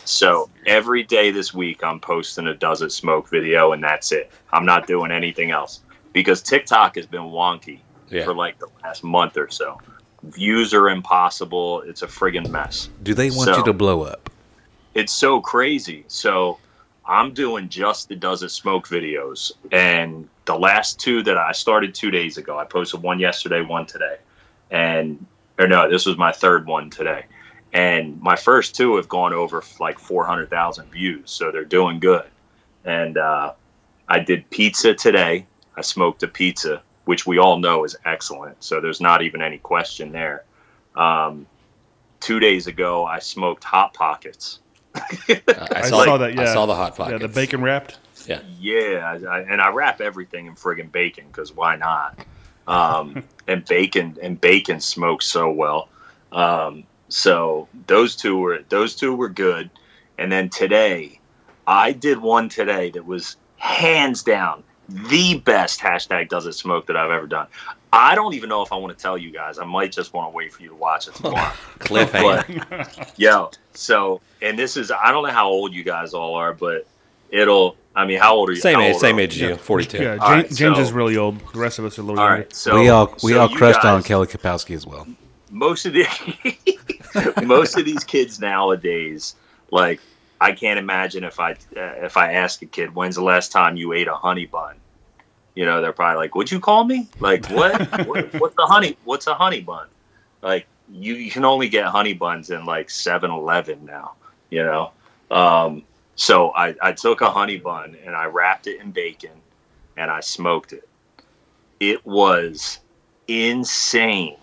So every day this week, I'm posting a does it smoke video, and that's it. I'm not doing anything else because TikTok has been wonky yeah. for like the last month or so. Views are impossible. It's a friggin' mess. Do they want So- you to blow up? It's so crazy. So I'm doing just the Does It Smoke videos. And the last two that I started two days ago, I posted one yesterday, one today. And, or no, this was my third one today. And my first two have gone over like 400,000 views. So they're doing good. And uh, I did pizza today. I smoked a pizza, which we all know is excellent. So there's not even any question there. Um, two days ago, I smoked Hot Pockets. I, I saw, saw that, I saw the hot Pockets. Yeah, the bacon wrapped. Yeah. Yeah, I, I- and I wrap everything in friggin' bacon because why not? Um, and bacon and bacon smokes so well. Um, so those two were those two were good. And then today, I did one today that was hands down the best hashtag does it smoke that I've ever done. I don't even know if I want to tell you guys. I might just want to wait for you to watch it tomorrow. Cliffhanger. Yo, so and this is I don't know how old you guys all are, but it'll. I mean, how old are you? Same age, same age as you. Forty-two. Yeah, All James, right, James is really old. The rest of us are a little All younger. right, so we all we so all you crushed on Kelly Kapowski as well. most of the most of these kids nowadays like i can't imagine if i uh, if i ask a kid when's the last time you ate a honey bun? You know they're probably like what'd you call me? Like what, what what's a honey what's a honey bun? Like you, you can only get honey buns in like 7-eleven now you know? Um, so I, I took a honey bun and i wrapped it in bacon and i smoked it. It was insane.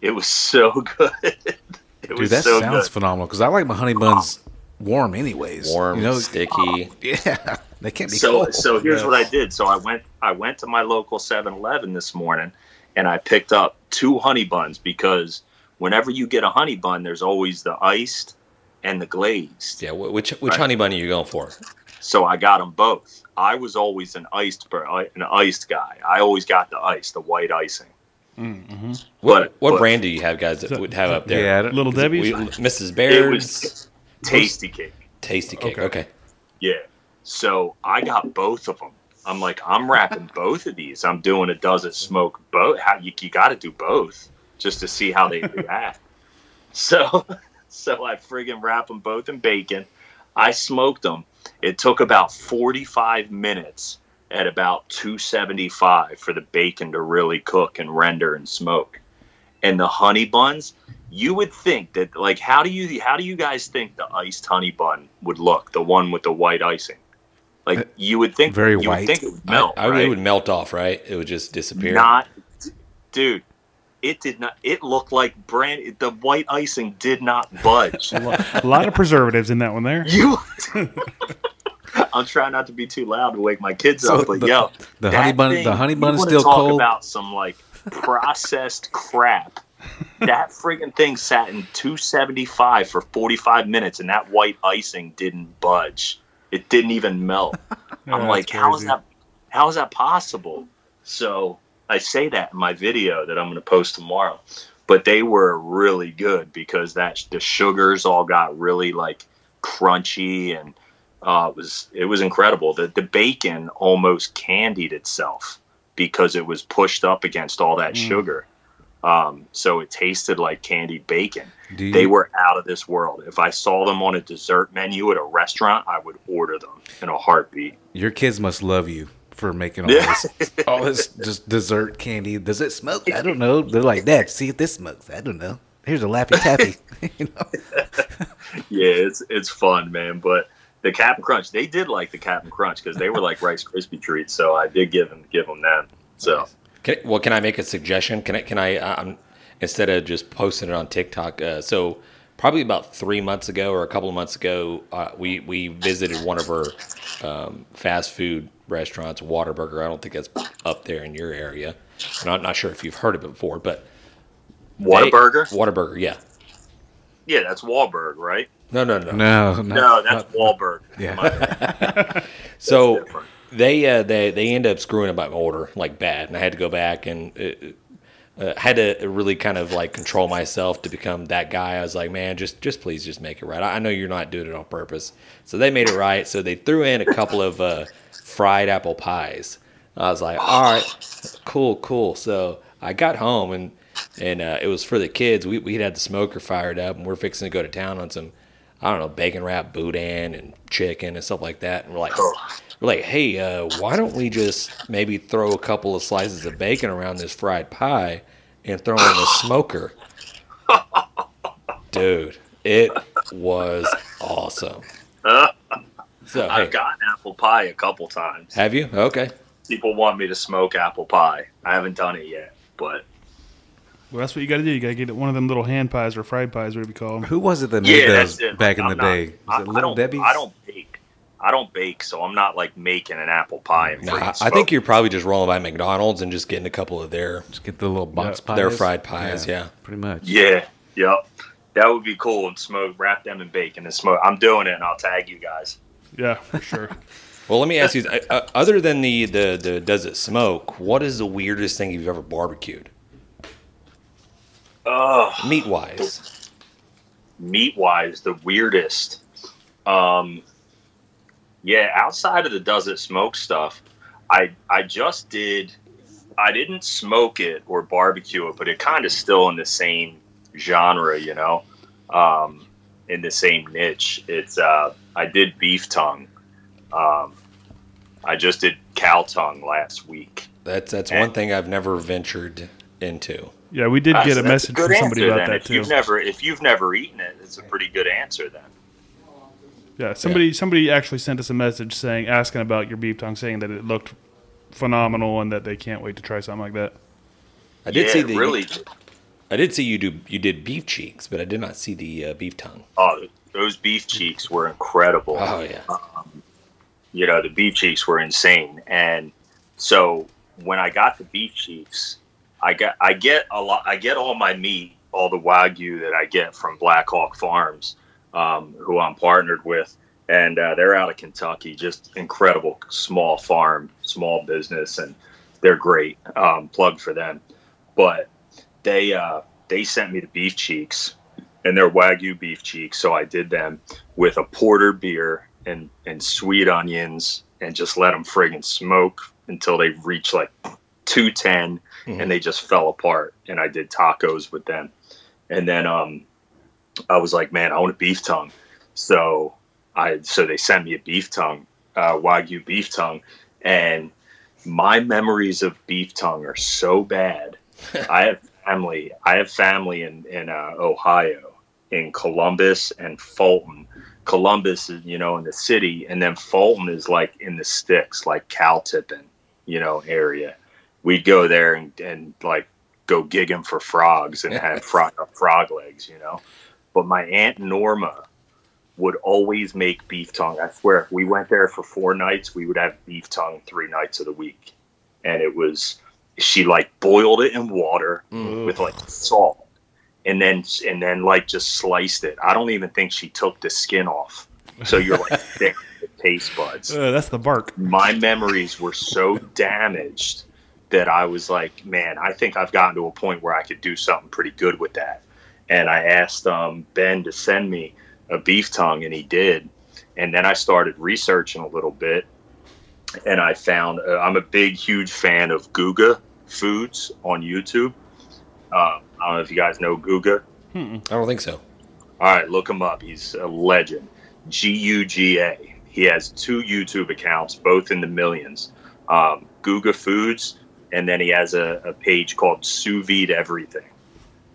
It was so good. it Dude, was that so sounds good. phenomenal because I like my honey buns warm anyways. Warm, you know, sticky. yeah, they can't be So cold. so here's Yes. what I did. So I went I went to my local 7-Eleven this morning and I picked up two honey buns because whenever you get a honey bun, there's always the iced and the glazed. Yeah. Which which Right. honey bun are you going for? So I got them both. I was always an iced an iced guy. I always got the ice, the white icing. Mm-hmm. What But- what but- brand do you have, guys, that So- would have up there? yeah, I don't- Little Is Debbie's. we- Mrs. It was Tastykake. tasty cake. Okay. Okay. Yeah. So I got both of them. I'm like, I'm wrapping both of these. I'm doing a does it smoke both. How you, you got to do both just to see how they react. So, so I friggin' wrap them both in bacon. I smoked them. It took about 45 minutes at about 275 for the bacon to really cook and render and smoke. And the honey buns, you would think that like how do you how do you guys think the iced honey bun would look? The one with the white icing. Like uh, you would think Very you white. would think it would melt, I, right? It would melt off, right? It would just disappear. Not, dude. It did not. It looked like brand. The white icing did not budge. A, lot of preservatives in that one there. you. I'm trying not to be too loud to wake my kids So up, but the- yo, the honey bun, thing, the honey bun is still talk cold. About some like processed crap. That friggin' thing sat in 275 for 45 minutes, and that white icing didn't budge. It didn't even melt. Yeah, I'm like, how is that? How is that possible? So I say that in my video that I'm going to post tomorrow. But they were really good because that the sugars all got really like crunchy and uh, it was it was incredible. The the bacon almost candied itself because it was pushed up against all that Mm. sugar. Um, so it tasted like candied bacon. You, They were out of this world. If I saw them on a dessert menu at a restaurant, I would order them in a heartbeat. your kids must love you for making all this all this just dessert candy. Does it smoke? I don't know. They're like, Dad, see if this smokes. I don't know. Here's a Laffy Taffy. you know? yeah, it's it's fun, man. But the Captain Crunch, they did like the Captain Crunch because they were like Rice Krispie treats. So I did give them give them that. So Can, well, can I make a suggestion? Can I? Can I? Um, instead of just posting it on TikTok. Uh, so probably about three months ago or a couple of months ago, uh, we we visited one of our um, fast food restaurants, Waterburger. I don't think that's up there in your area. And I'm not sure if you've heard of it before, but they- Whataburger, Waterburger, yeah. yeah, that's Wahlberg, right? No, no, no. No, no, No, that's Wahlberg. Yeah. So different. They uh, they they end up screwing up my order like bad, and I had to go back and uh, uh, had to really kind of like control myself to become that guy. I was like, man, just just please just make it right. I know you're not doing it on purpose. So they made it right. So they threw in a couple of uh, fried apple pies. I was like, all right, cool, cool. So I got home and and uh, it was for the kids. We we had the smoker fired up, and we're fixing to go to town on some. I don't know, bacon wrap boudin and chicken and stuff like that. And we're like, like, hey, uh, why don't we just maybe throw a couple of slices of bacon around this fried pie and throw it in the smoker? Dude, it was awesome. So, I've gotten apple pie a couple times. have you? Okay. People want me to smoke apple pie. I haven't done it yet, but Well, that's what you got to do. You got to get one of them little hand pies or fried pies, whatever you call them. Who was it that made yeah, those back in I'm the not- day? I, it Little don't, Debbie's? I don't bake. I don't bake, so I'm not like making an apple pie and Nah, I think you're probably just rolling by McDonald's and just getting a couple of their. Just get the little box Yeah. pies. Their fried pies, yeah. Pretty much. Yeah, yep. That would be cool and smoke, wrap them in bacon and smoke. I'm doing it, and I'll tag you guys. Yeah, for sure. Well, let me ask you: uh, uh, other than the, the the does it smoke? What is the weirdest thing you've ever barbecued, Oh, meat wise? meat wise, the weirdest. Um, yeah, outside of the does it smoke stuff, I I just did. I didn't smoke it or barbecue it, but it kind of still in the same genre, you know, um, in the same niche. It's uh, I did beef tongue. Um, I just did cow tongue last week. That's that's one thing I've never ventured into. Yeah, we did That's- get a message good from somebody about then. that if too. You've never, if you've never eaten it, it's a pretty good answer then. Yeah, somebody somebody actually sent us a message saying asking about your beef tongue, saying that it looked phenomenal and that they can't wait to try something like that. I did yeah, see the really. I did see you do you did beef cheeks, but I did not see the uh, beef tongue. Oh, those beef cheeks were incredible. Oh yeah, You know, the beef cheeks were insane. And so when I got the beef cheeks, I got I get a lot. I get all my meat, all the wagyu that I get from Black Hawk Farms, um, who I'm partnered with, and uh, they're out of Kentucky. Just incredible small farm, small business, and they're great. Um, plug for them. But they uh, they sent me the beef cheeks, and they're wagyu beef cheeks. So I did them with a porter beer and and sweet onions, and just let them friggin' smoke until they reach like 210 and they just fell apart and i did tacos with them and then um i was like man i want a beef tongue. So i so they sent me a beef tongue uh, wagyu beef tongue and my memories of beef tongue are so bad. I have family i have family in in uh, ohio in columbus and fulton. Columbus is you know in the city and then fulton is like in the sticks like cal tippin you know area. We'd go there and, and like go gigging for frogs and have frog, frog legs, you know. But my aunt Norma would always make beef tongue. I swear, if we went there for four nights, we would have beef tongue three nights of the week, and it was she like boiled it in water with like salt, and then and then like just sliced it. I don't even think she took the skin off, so you're like thick taste buds Uh, that's the bark. my memories were so damaged that I was like, man, I think I've gotten to a point where I could do something pretty good with that. And I asked um, Ben to send me a beef tongue, and he did. And then I started researching a little bit, and I found uh, I'm a big, huge fan of Guga Foods on YouTube. Uh, I don't know if you guys know Guga. I don't think so. All right, look him up. He's a legend. G U G A. He has two YouTube accounts, both in the millions. um, Guga Foods, and then he has a, a page called Sous Vide Everything,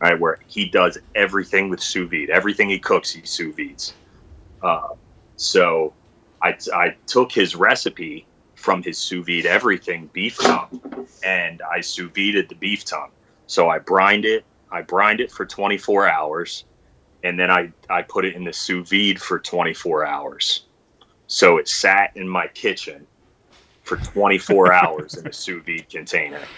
right, where he does everything with sous vide. Everything he cooks, he sous vides. Uh, so I, I took his recipe from his sous vide everything beef tongue, and I sous vided the beef tongue. So I brined it. I brined it for 24 hours, and then I, I put it in the sous vide for 24 hours. So it sat in my kitchen for 24 hours in a sous vide container.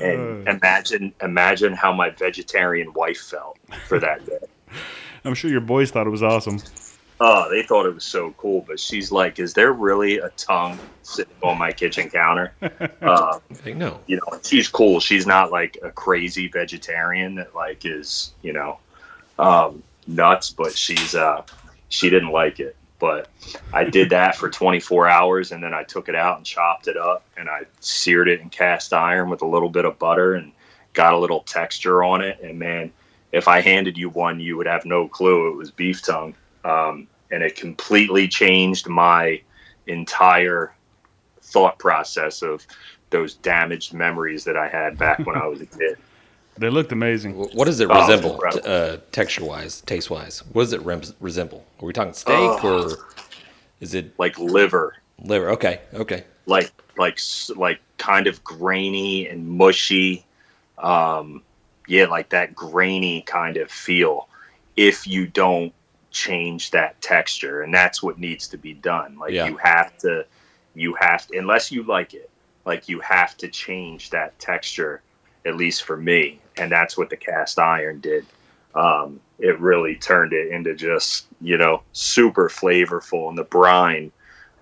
And Uh. imagine imagine how my vegetarian wife felt for that day. I'm sure your boys thought it was awesome. Oh, they thought it was so cool, but she's like, "Is there really a tongue sitting on my kitchen counter?" Uh, Like, no. you know, she's cool. She's not like a crazy vegetarian that like is you know um, nuts, but she's uh, she didn't like it. But I did that for 24 hours, and then I took it out and chopped it up, and I seared it in cast iron with a little bit of butter, and got a little texture on it. And man, if I handed you one, you would have no clue it was beef tongue. Um, and it completely changed my entire thought process of those damaged memories that I had back when I was a kid. They looked amazing. What does it Oh, resemble, uh, texture wise, taste wise? What does it rem- resemble? Are we talking steak Oh. or is it Like liver, liver? Okay, okay. like like like kind of grainy and mushy. Um, yeah, like that grainy kind of feel. If you don't change that texture, and that's what needs to be done. Like Yeah. you have to, you have to, unless you like it. Like you have to change that texture, at least for me, and that's what the cast iron did. Um, it really turned it into just you know super flavorful, and the brine.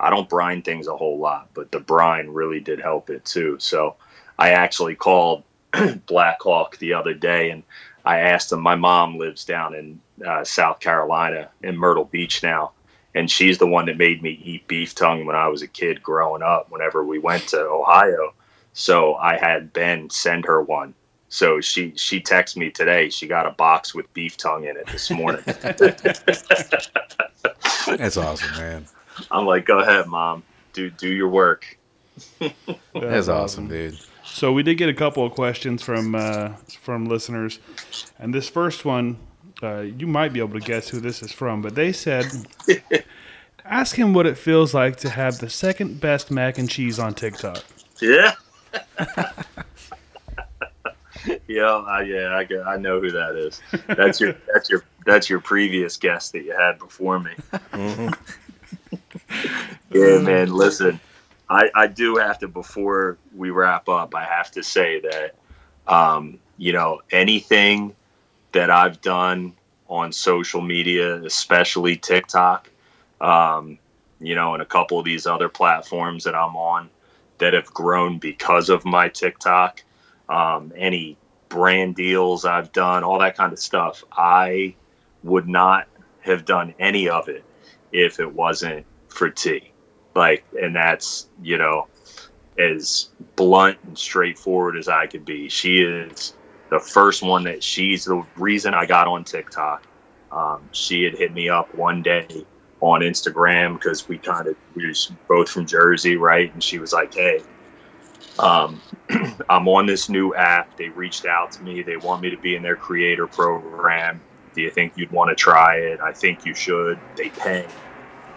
I don't brine things a whole lot, but the brine really did help it too. So I actually called Black Hawk the other day and I asked him. My mom lives down in uh, South Carolina in Myrtle Beach now, and she's the one that made me eat beef tongue when I was a kid growing up. Whenever we went to Ohio, so I had Ben send her one. So she she texted me today. She got a box with beef tongue in it this morning. That's awesome, man. I'm like, go ahead, mom. Do do your work. That's awesome, dude. So we did get a couple of questions from uh, from listeners, and this first one, uh, you might be able to guess who this is from, but they said, "Ask him what it feels like to have the second best mac and cheese on TikTok." Yeah. Yeah, I, yeah, I, get- I know who that is. That's your that's your that's your previous guest that you had before me. yeah, man. Listen, I I do have to before we wrap up. I have to say that um, you know anything that I've done on social media, especially TikTok, um, you know, and a couple of these other platforms that I'm on that have grown because of my TikTok. Um, any brand deals I've done, all that kind of stuff. I would not have done any of it if it wasn't for T. Like, and that's, you know, as blunt and straightforward as I could be. She is the first one that she's the reason I got on TikTok. Um, she had hit me up one day on Instagram because we kind of we were both from Jersey, right? And she was like, "Hey, um, I'm on this new app. They reached out to me. They want me to be in their creator program. Do you think you'd want to try it? I think you should. They pay,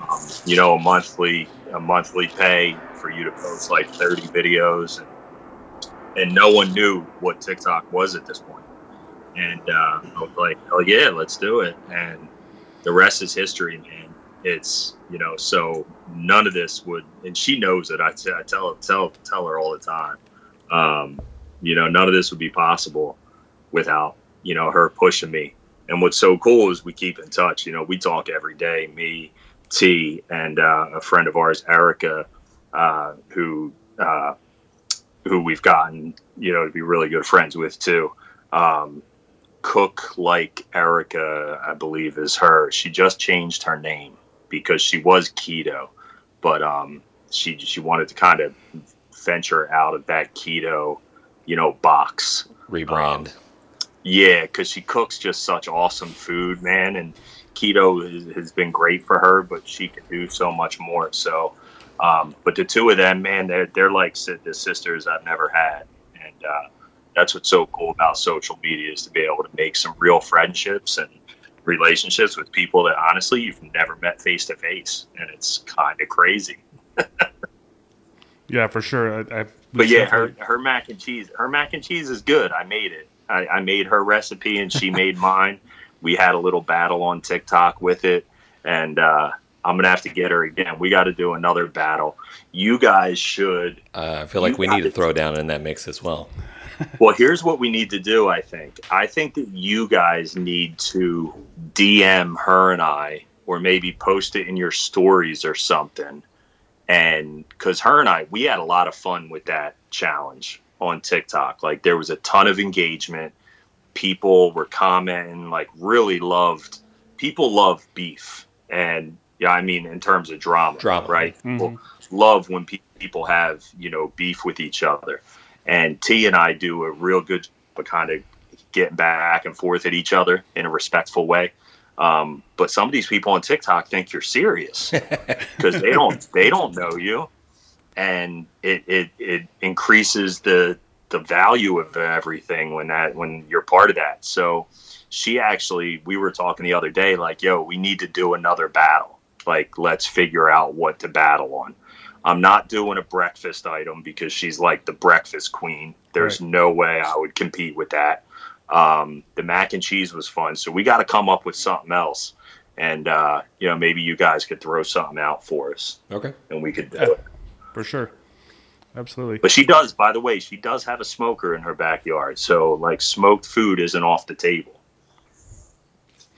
um, you know, a monthly a monthly pay for you to post like 30 videos, and, and no one knew what TikTok was at this point. And uh, I was like, "Oh yeah, let's do it." And the rest is history, man. It's you know, so none of this would, and she knows it. I, t- I tell tell tell her all the time. Um, you know, none of this would be possible without you know her pushing me. And what's so cool is we keep in touch. You know, we talk every day. Me, T, and uh, a friend of ours, Erica, uh, who uh, who we've gotten you know to be really good friends with too. Um, Cook like Erica, I believe, is her. She just changed her name because she was keto, but um, she she wanted to kind of venture out of that keto, you know, box. Rebrand. Yeah, because she cooks just such awesome food, man, and keto has, has been great for her, but she can do so much more. So, Um, but the two of them, man, they're they're like the sisters I've never had, and uh, that's what's so cool about social media is to be able to make some real friendships and relationships with people that honestly you've never met face to face, and it's kind of crazy. yeah, for sure. I, I but yeah, her her mac and cheese, her mac and cheese is good. I made it. I, I made her recipe and she made mine. We had a little battle on TikTok with it, and uh, I'm gonna have to get her again. We got to do another battle. You guys should. Uh, I feel like we need to throw down in that mix as well. well, here's what we need to do. I think. I think that you guys need to DM her and I, or maybe post it in your stories or something. And because her and I, we had a lot of fun with that challenge on TikTok. Like there was a ton of engagement. People were commenting, like really loved. People love beef, and yeah, I mean in terms of drama, drama, right? Mm-hmm. People love when pe- people have you know beef with each other. And T and I do a real good, but kind of getting back and forth at each other in a respectful way. Um, but some of these people on TikTok think you're serious because they don't they don't know you and it, it it increases the the value of everything when that when you're part of that. So she actually we were talking the other day like, yo, we need to do another battle. Like let's figure out what to battle on. I'm not doing a breakfast item because she's like the breakfast queen. There's right. no way I would compete with that. Um, the mac and cheese was fun, so we got to come up with something else. And uh, you know, maybe you guys could throw something out for us. Okay. And we could do yeah. it for sure. Absolutely. But she does, by the way, she does have a smoker in her backyard. So, like, smoked food isn't off the table.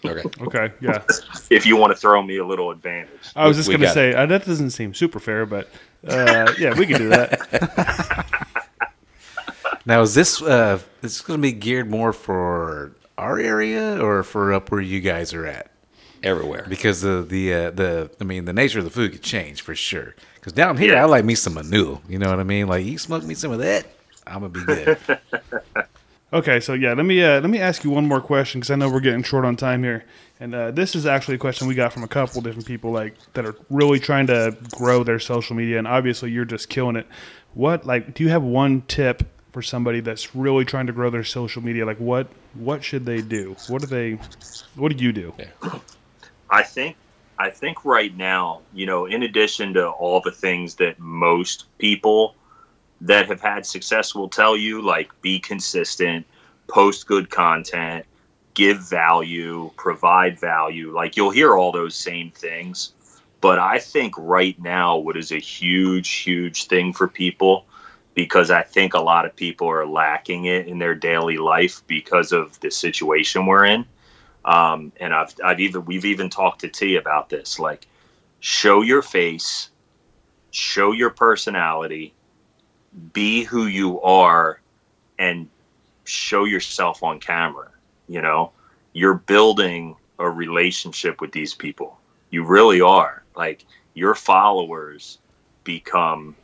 Okay. okay. Yeah. if you want to throw me a little advantage. I was just going to say, uh, that doesn't seem super fair, but uh, yeah, we can do that. now, is this, uh, is this going to be geared more for our area or for up where you guys are at? Everywhere. Because the, the, uh, the, I mean, the nature of the food could change for sure. Because down here, yeah. I like me some manure. You know what I mean? Like you smoke me some of that, I'm gonna be good. okay, so yeah, let me uh, let me ask you one more question because I know we're getting short on time here, and uh, this is actually a question we got from a couple different people like that are really trying to grow their social media, and obviously you're just killing it. What like do you have one tip for somebody that's really trying to grow their social media? Like what what should they do? What do they? What do you do? I think I think right now, you know, in addition to all the things that most people that have had success will tell you, like be consistent, post good content, give value, provide value, like you'll hear all those same things. But I think right now, what is a huge, huge thing for people, because I think a lot of people are lacking it in their daily life because of the situation we're in um, and I've, I've even we've even talked to T about this. Like, show your face, show your personality, be who you are, and show yourself on camera. You know, you're building a relationship with these people. You really are. Like your followers become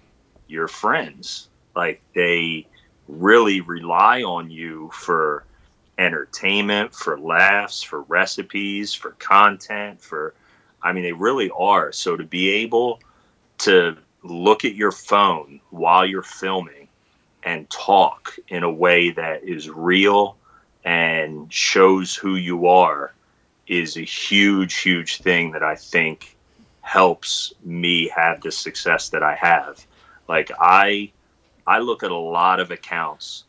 your friends. Like they really rely on you for entertainment, for laughs, for recipes, for content, for I mean, they really are. So to be able to look at your phone while you're filming and talk in a way that is real and shows who you are is a huge, huge thing that I think helps me have the success that I have. Like I I look at a lot of accounts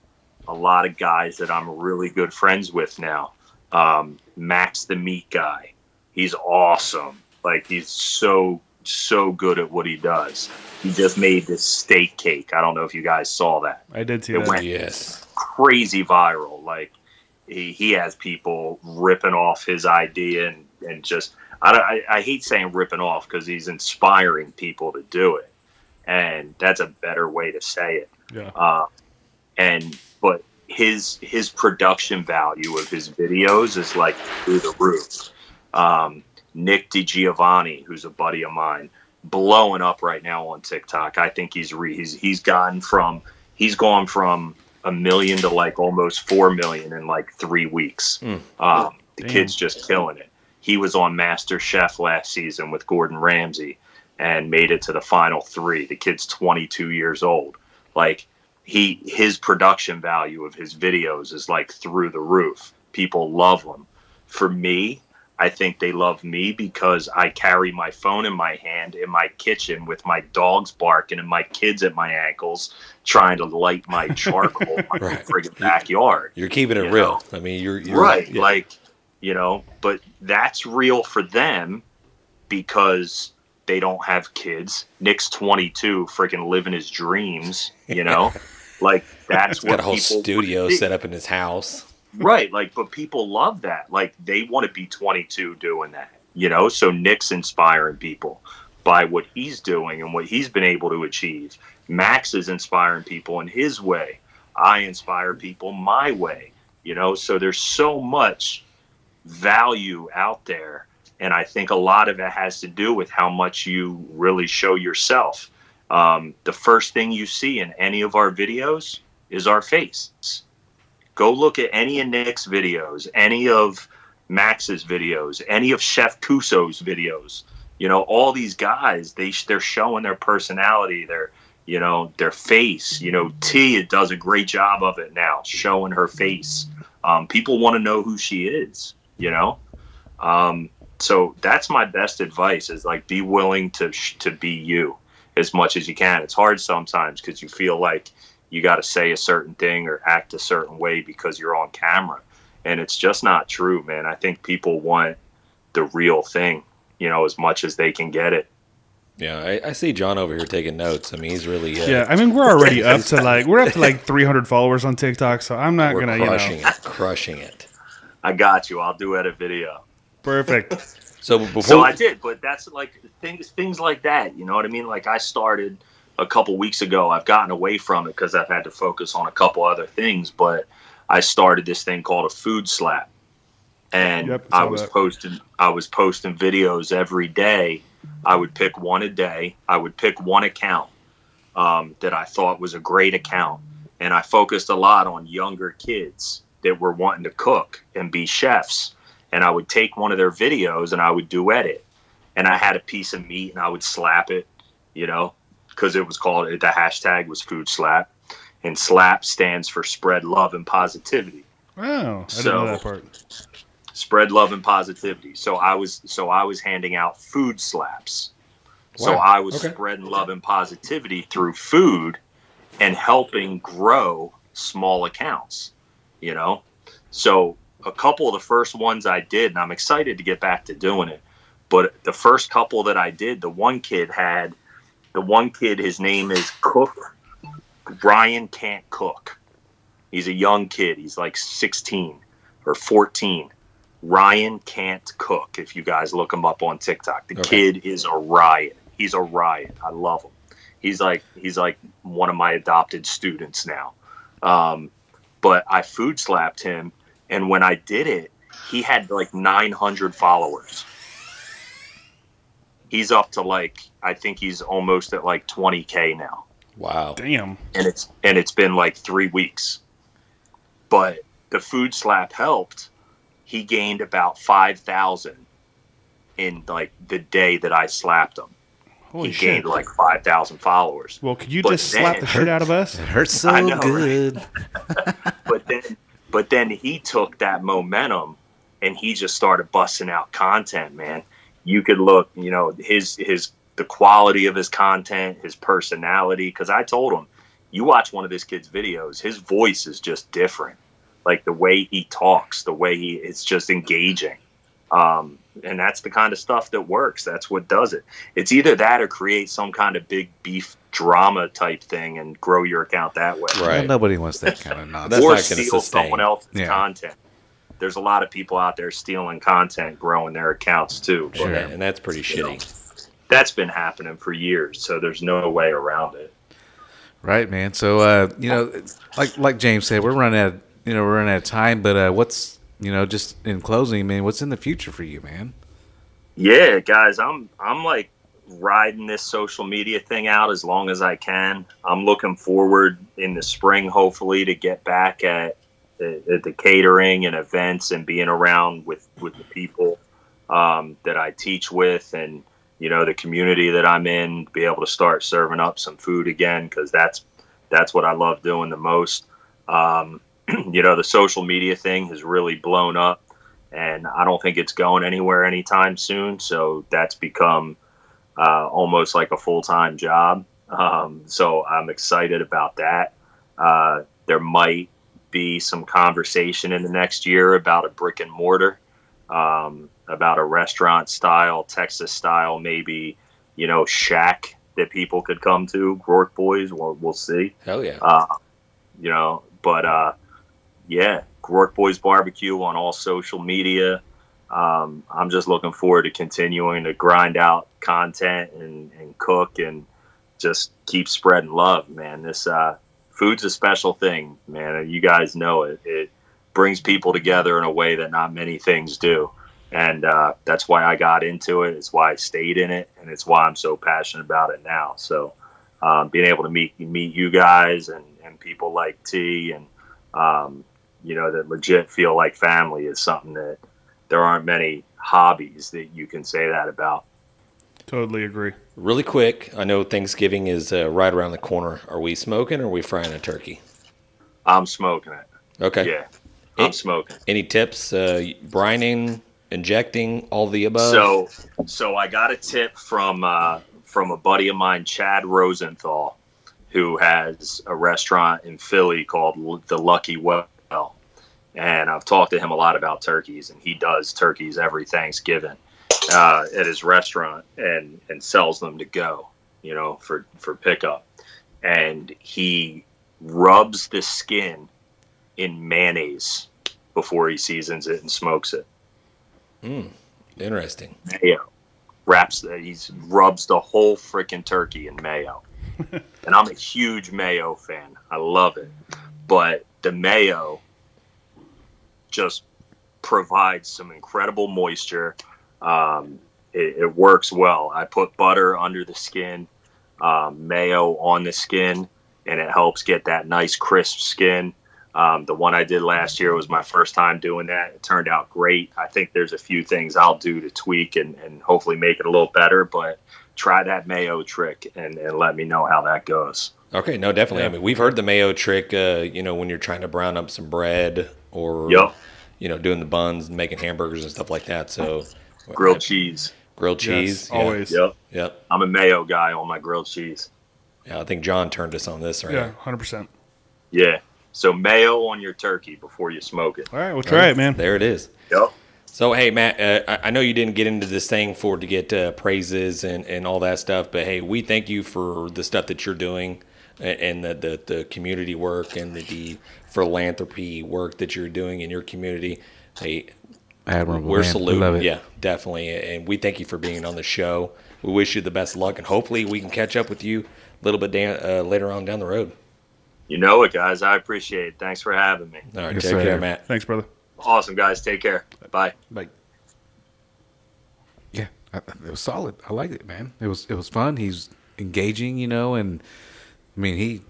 a lot of guys that I'm really good friends with now. Um, Max the meat guy, he's awesome. Like he's so so good at what he does. He just made this steak cake. I don't know if you guys saw that. I did see it that. Went yes, crazy viral. Like he, he has people ripping off his idea and and just I, I, I hate saying ripping off because he's inspiring people to do it, and that's a better way to say it. Yeah. Uh, and but his his production value of his videos is like through the roof. Um, Nick DiGiovanni, who's a buddy of mine, blowing up right now on TikTok. I think he's re, he's he's gotten from he's gone from a million to like almost four million in like three weeks. Mm. Um, the Damn. kid's just killing it. He was on MasterChef last season with Gordon Ramsay. and made it to the final three. The kid's 22 years old. Like he his production value of his videos is like through the roof. People love him. For me, I think they love me because I carry my phone in my hand in my kitchen with my dogs barking and my kids at my ankles trying to light my charcoal in my Right. friggin' backyard. You're keeping it You real. know. I mean, you're, you're right. yeah. Like, you know, but that's real for them because they don't have kids. Nick's 22, freaking living his dreams, you know? like, that's He's got what a whole people studio set up in his house. Right. Like, but people love that. Like, they want to be 22 doing that, you know? So Nick's inspiring people by what he's doing and what he's been able to achieve. Max is inspiring people in his way. I inspire people my way, you know? So there's so much value out there. And I think a lot of it has to do with how much you really show yourself. Um, the first thing you see in any of our videos is our face go look at any of Nick's videos, any of Max's videos, any of Chef Kuso's videos. You know, all these guys, they they're showing their personality, their you know their face. You know, T does a great job of it now, showing her face. Um, people want to know who she is. You know, um, so that's my best advice: is like be willing to to be you as much as you can. It's hard sometimes because you feel like you got to say a certain thing or act a certain way because you're on camera. And it's just not true, man. I think people want the real thing, you know, as much as they can get it. Yeah, I, I see John over here taking notes. I mean, he's really uh, Yeah, I mean we're already up to like we're up to like 300 followers on TikTok, so I'm not we're gonna you crushing know it, crushing it. I got you. I'll do edit video. perfect. So before So I did, but that's like things things like that. You know what I mean? Like I started a couple weeks ago. I've gotten away from it because I've had to focus on a couple other things. But I started this thing called a food slap, and Yep, I was that. posting I was posting videos every day. I would pick one a day. I would pick one account um, that I thought was a great account, and I focused a lot on younger kids that were wanting to cook and be chefs. And I would take one of their videos and I would duet it and I had a piece of meat and I would slap it, you know, because it was called the hashtag was food slap, and slap stands for spread love and positivity. Wow, I didn't So- know that part. Spread love and positivity. So I was so I was handing out food slaps. So I was Okay. spreading love and positivity through food and helping grow small accounts, you know? So a couple of the first ones I did, and I'm excited to get back to doing it. But the first couple that I did, the one kid had, the one kid, his name is Cook. Ryan can't cook. He's a young kid. He's like 16 or 14. Ryan can't cook. If you guys look him up on TikTok, the Okay. kid is a riot. He's a riot. I love him. He's like he's like one of my adopted students now. Um, but I food slapped him, and when I did it, he had like 900 followers. He's up to like I think he's almost at like 20k now wow, Damn. and it's and it's been like three weeks. But the food slap helped. He gained about five thousand in like the day that I slapped him. Holy he shit. gained like five thousand followers. well, could you but just slap the shit out of us? It hurts so I know, right? good. But then but then he took that momentum and he just started busting out content, man. You could look, you know, his his the quality of his content, his personality. Because I told him, you watch one of this kid's videos, his voice is just different. Like the way he talks, the way he it's just engaging. Um, and that's the kind of stuff that works. That's what does it. It's either that or create some kind of big beef drama type thing and grow your account that way Right. Well, nobody wants that kind of nonsense. That's or not gonna steal sustain. someone else's Yeah. content. There's a lot of people out there stealing content, growing their accounts too. Sure. Yeah, and that's pretty shitty. That's been happening for years, so there's no way around it. Right, man. So, uh, you know, like like James said, we're running out. Of, you know, we're running out of time. But uh, what's you know, just in closing, man, what's in the future for you, man? Yeah, guys, I'm I'm like riding this social media thing out as long as I can. I'm looking forward in the spring, hopefully, to get back at the, the catering and events and being around with with the people um, that I teach with and you know, the community that I'm in, be able to start serving up some food again because that's that's what I love doing the most. Um, you know, the social media thing has really blown up, and I don't think it's going anywhere anytime soon. So that's become uh, almost like a full time job. Um, so I'm excited about that. Uh, there might be some conversation in the next year about a brick and mortar um, about a restaurant style, Texas style, maybe, you know, shack that people could come to. Rourke Boys, we'll, we'll see. Hell yeah. Uh, you know, but uh, yeah, Rourke Boys Barbecue on all social media. Um, I'm just looking forward to continuing to grind out content and, and cook and just keep spreading love, man. This uh, food's a special thing, man. You guys know it. It brings people together in a way that not many things do. And uh, that's why I got into it. It's why I stayed in it, and it's why I'm so passionate about it now. So, um, being able to meet meet you guys and, and people like T and um, you know that legit feel like family is something that there aren't many hobbies that you can say that about. Totally agree. Really quick, I know Thanksgiving is uh, right around the corner. Are we smoking or are we frying a turkey? I'm smoking it. Okay. Yeah, I'm It- smoking. Any tips? Uh, brining, injecting, all the above? So, so I got a tip from uh, from a buddy of mine, Chad Rosenthal, who has a restaurant in Philly called L- the Lucky Well, and I've talked to him a lot about turkeys, and he does turkeys every Thanksgiving uh, at his restaurant and and sells them to go, you know, for for pickup, and he rubs the skin in mayonnaise before he seasons it and smokes it Interesting. mayo. Wraps that he's rubs the whole freaking turkey in mayo. and I'm a huge mayo fan. I love it. But the mayo just provides some incredible moisture. Um, it, it works well. I put butter under the skin, um, mayo on the skin, and it helps get that nice crisp skin. Um, the one I did last year was my first time doing that. It turned out great. I think there's a few things I'll do to tweak and, and hopefully make it a little better, but try that mayo trick and, and let me know how that goes. Okay, no, definitely. I mean, we've heard the mayo trick. Uh, you know, when you're trying to brown up some bread, or Yup. you know, doing the buns, and making hamburgers and stuff like that. So, Grilled cheese. grilled cheese, Yes, yeah. always. Yep. Yep. I'm a mayo guy on my grilled cheese. Yeah, I think John turned us on this, right? Yeah, hundred percent. Yeah. So mayo on your turkey before you smoke it. All right, we'll try it, man. There it is. Yep. So, hey, Matt, uh, I- I know you didn't get into this thing for to get uh, praises and, and all that stuff, but hey, we thank you for the stuff that you're doing and the, the, the community work and the, the philanthropy work that you're doing in your community. Hey, Admirable. we're man. Saluting. it. Yeah, definitely. And we thank you for being on the show. We wish you the best of luck, and hopefully we can catch up with you a little bit down, uh, later on down the road. You know it, guys. I appreciate it. Thanks for having me. All right, Yes, take sir. care, Matt. Thanks, brother. Awesome, guys. Take care. Bye. Bye. Yeah, it was solid. I liked it, man. It was it was fun. He's engaging, you know, and I mean he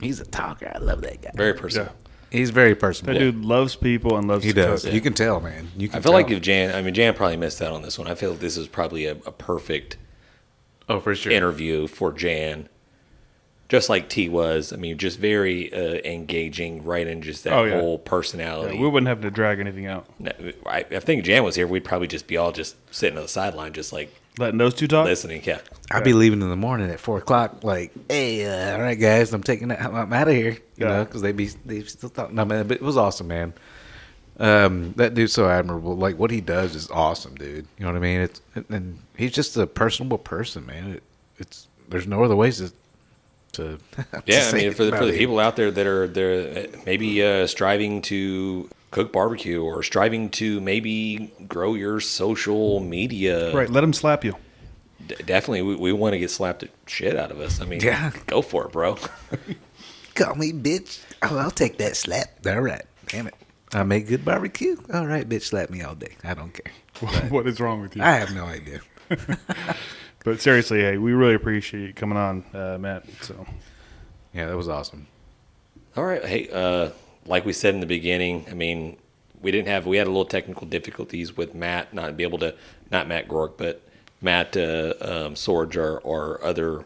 he's a talker. I love that guy. Very personal. Yeah. He's very personable. That personable. dude loves people and loves he to does. cook. You can tell, man. You can. I feel tell. like if Jan, I mean, Jan probably missed out on this one. I feel like this is probably a, a perfect oh for sure. interview for Jan. Just like T was. I mean, just very uh, engaging, right in just that Oh, yeah. whole Yeah, personality. we wouldn't have to drag anything out. No, I, I think Jan was here. We'd probably just be all just sitting on the sideline, just like Letting those two talk. listening. Yeah. I'll be leaving in the morning at four o'clock. Like, hey, uh, all right, guys, I'm taking that. I'm out of here. You Yeah. know, because they be they still talking. No, man, but it was awesome, man. Um, that dude's so admirable. Like what he does is awesome, dude. You know what I mean? It's and he's just a personable person, man. It, it's there's no other ways to. to, to Yeah, I mean, for the, for the people out there that are they're maybe uh, striving to cook barbecue or striving to maybe grow your social media. Right. Let them slap you. D- definitely, we, we want to get slapped the shit out of us. I mean, Yeah. go for it, bro. Call me bitch. Oh, I'll take that slap. All right, damn it. I make good barbecue. All right, bitch, slap me all day. I don't care. what is wrong with you? I have no idea. But seriously, hey, we really appreciate you coming on, uh, Matt. So Yeah, that was awesome. All right. Hey, uh, like we said in the beginning, I mean, we didn't have we had a little technical difficulties with Matt not be able to not Matt Gork, but Matt uh, um, Sorge, our, our other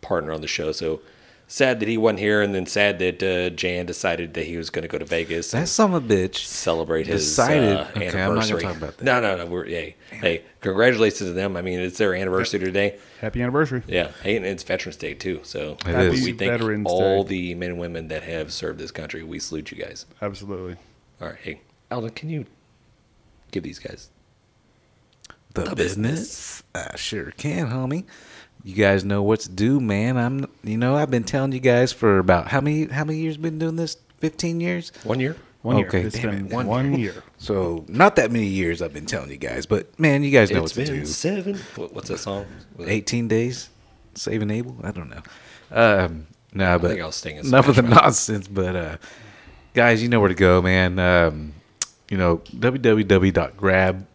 partner on the show. So sad that he wasn't here, and then sad that uh, Jan decided that he was going to go to Vegas. and That son of a bitch. celebrate his Decided- uh, okay, I'm not gonna anniversary. talk about that. No, no, no. We're hey, hey, congratulations to them. I mean, it's their anniversary today. Happy anniversary. Yeah, hey, and it's Veterans Day too. So It Happy is. we thank Veterans all Day. the men and women that have served this country. We salute you guys. Absolutely. All right, hey, Alden, can you give these guys? The, The business? I sure can, homie. You guys know what to do, man. I'm, you know, I've been telling you guys for about how many, how many years been doing this? Fifteen years. One year. One Okay, year. It's damn been it, one one, year. So not that many years I've been telling you guys, but man, you guys know It's what's been do. seven. What's that song? Was it- 18 days saving Abel. I don't know. Um, no, but think I was singing enough of the Smash nonsense. But uh, guys, you know where to go, man. Um, you know www.grab.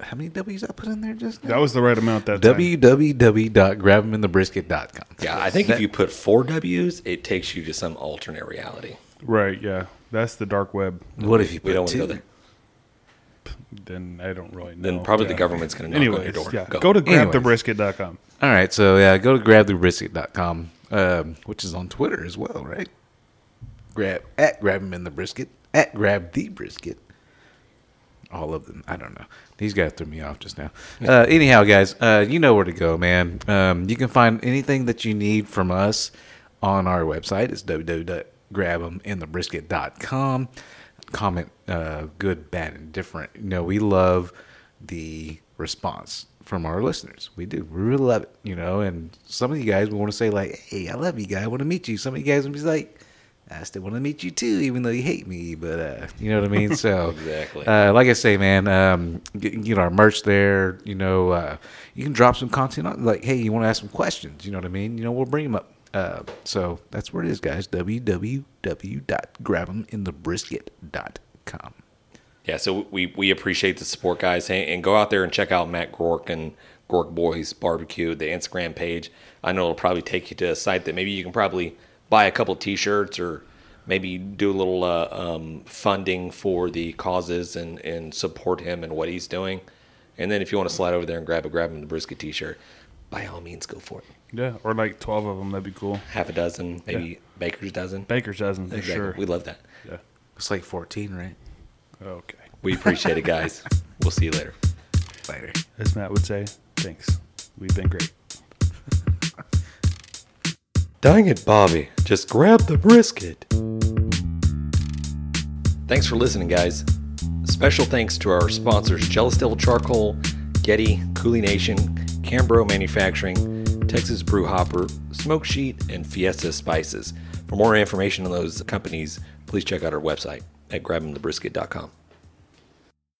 How many W's I put in there just now? That was the right amount that time. www.grabheminthebrisket.com. Yeah, I think if you put four W's, it takes you to some alternate reality. Right, yeah. That's the dark web. What if you put We don't want to two? go there. Then I don't really know. Then probably the Yeah. government's going to knock on your door. yeah. Go. Go, to Anyways. grabthebrisket.com. All right, so yeah, go to grabthebrisket.com, um, which is on Twitter as well, right? Grab at grab 'em in the brisket at grab the brisket. All of them. I don't know. These guys threw me off just now. Uh, anyhow, guys, uh, you know where to go, man. Um, you can find anything that you need from us on our website. It's www.grabeminthebrisket.com. Comment uh, good, bad, and different. You know, we love the response from our listeners. We do. We really love it, you know. And some of you guys will want to say, like, hey, I love you guys. I want to meet you. Some of you guys will be like, I still want to meet you too, even though you hate me. But, uh, you know what I mean? So, Exactly. uh, like I say, man, um, get, get our merch there. You know, uh, you can drop some content on. Like, hey, you want to ask some questions? You know what I mean? You know, we'll bring them up. Uh, so that's where it is, guys. www.grabheminthebrisket.com. Yeah, so we, we appreciate the support, guys. Hey, and go out there and check out Matt Gork and Gork Boys Barbecue, the Instagram page. I know it'll probably take you to a site that maybe you can probably buy a couple T-shirts or maybe do a little uh, um, funding for the causes and, and support him and what he's doing. And then if you want to slide over there and grab a grab him the brisket T-shirt, by all means, go for it. Yeah, or like 12 of them. That'd be cool. Half a dozen, maybe baker's dozen. Baker's dozen, for Exactly. sure. We love that. yeah. It's like 14, right? Okay. We appreciate it, guys. We'll see you later. Later. As Matt would say, thanks. We've been great. Dang it, Bobby. Just grab the brisket. Thanks for listening, guys. Special thanks to our sponsors Jealous Devil Charcoal, Getty, Cooley Nation, Cambro Manufacturing, Texas Brew Hopper, Smoke Sheet, and Fiesta Spices. For more information on those companies, please check out our website at grabinthebrisket.com.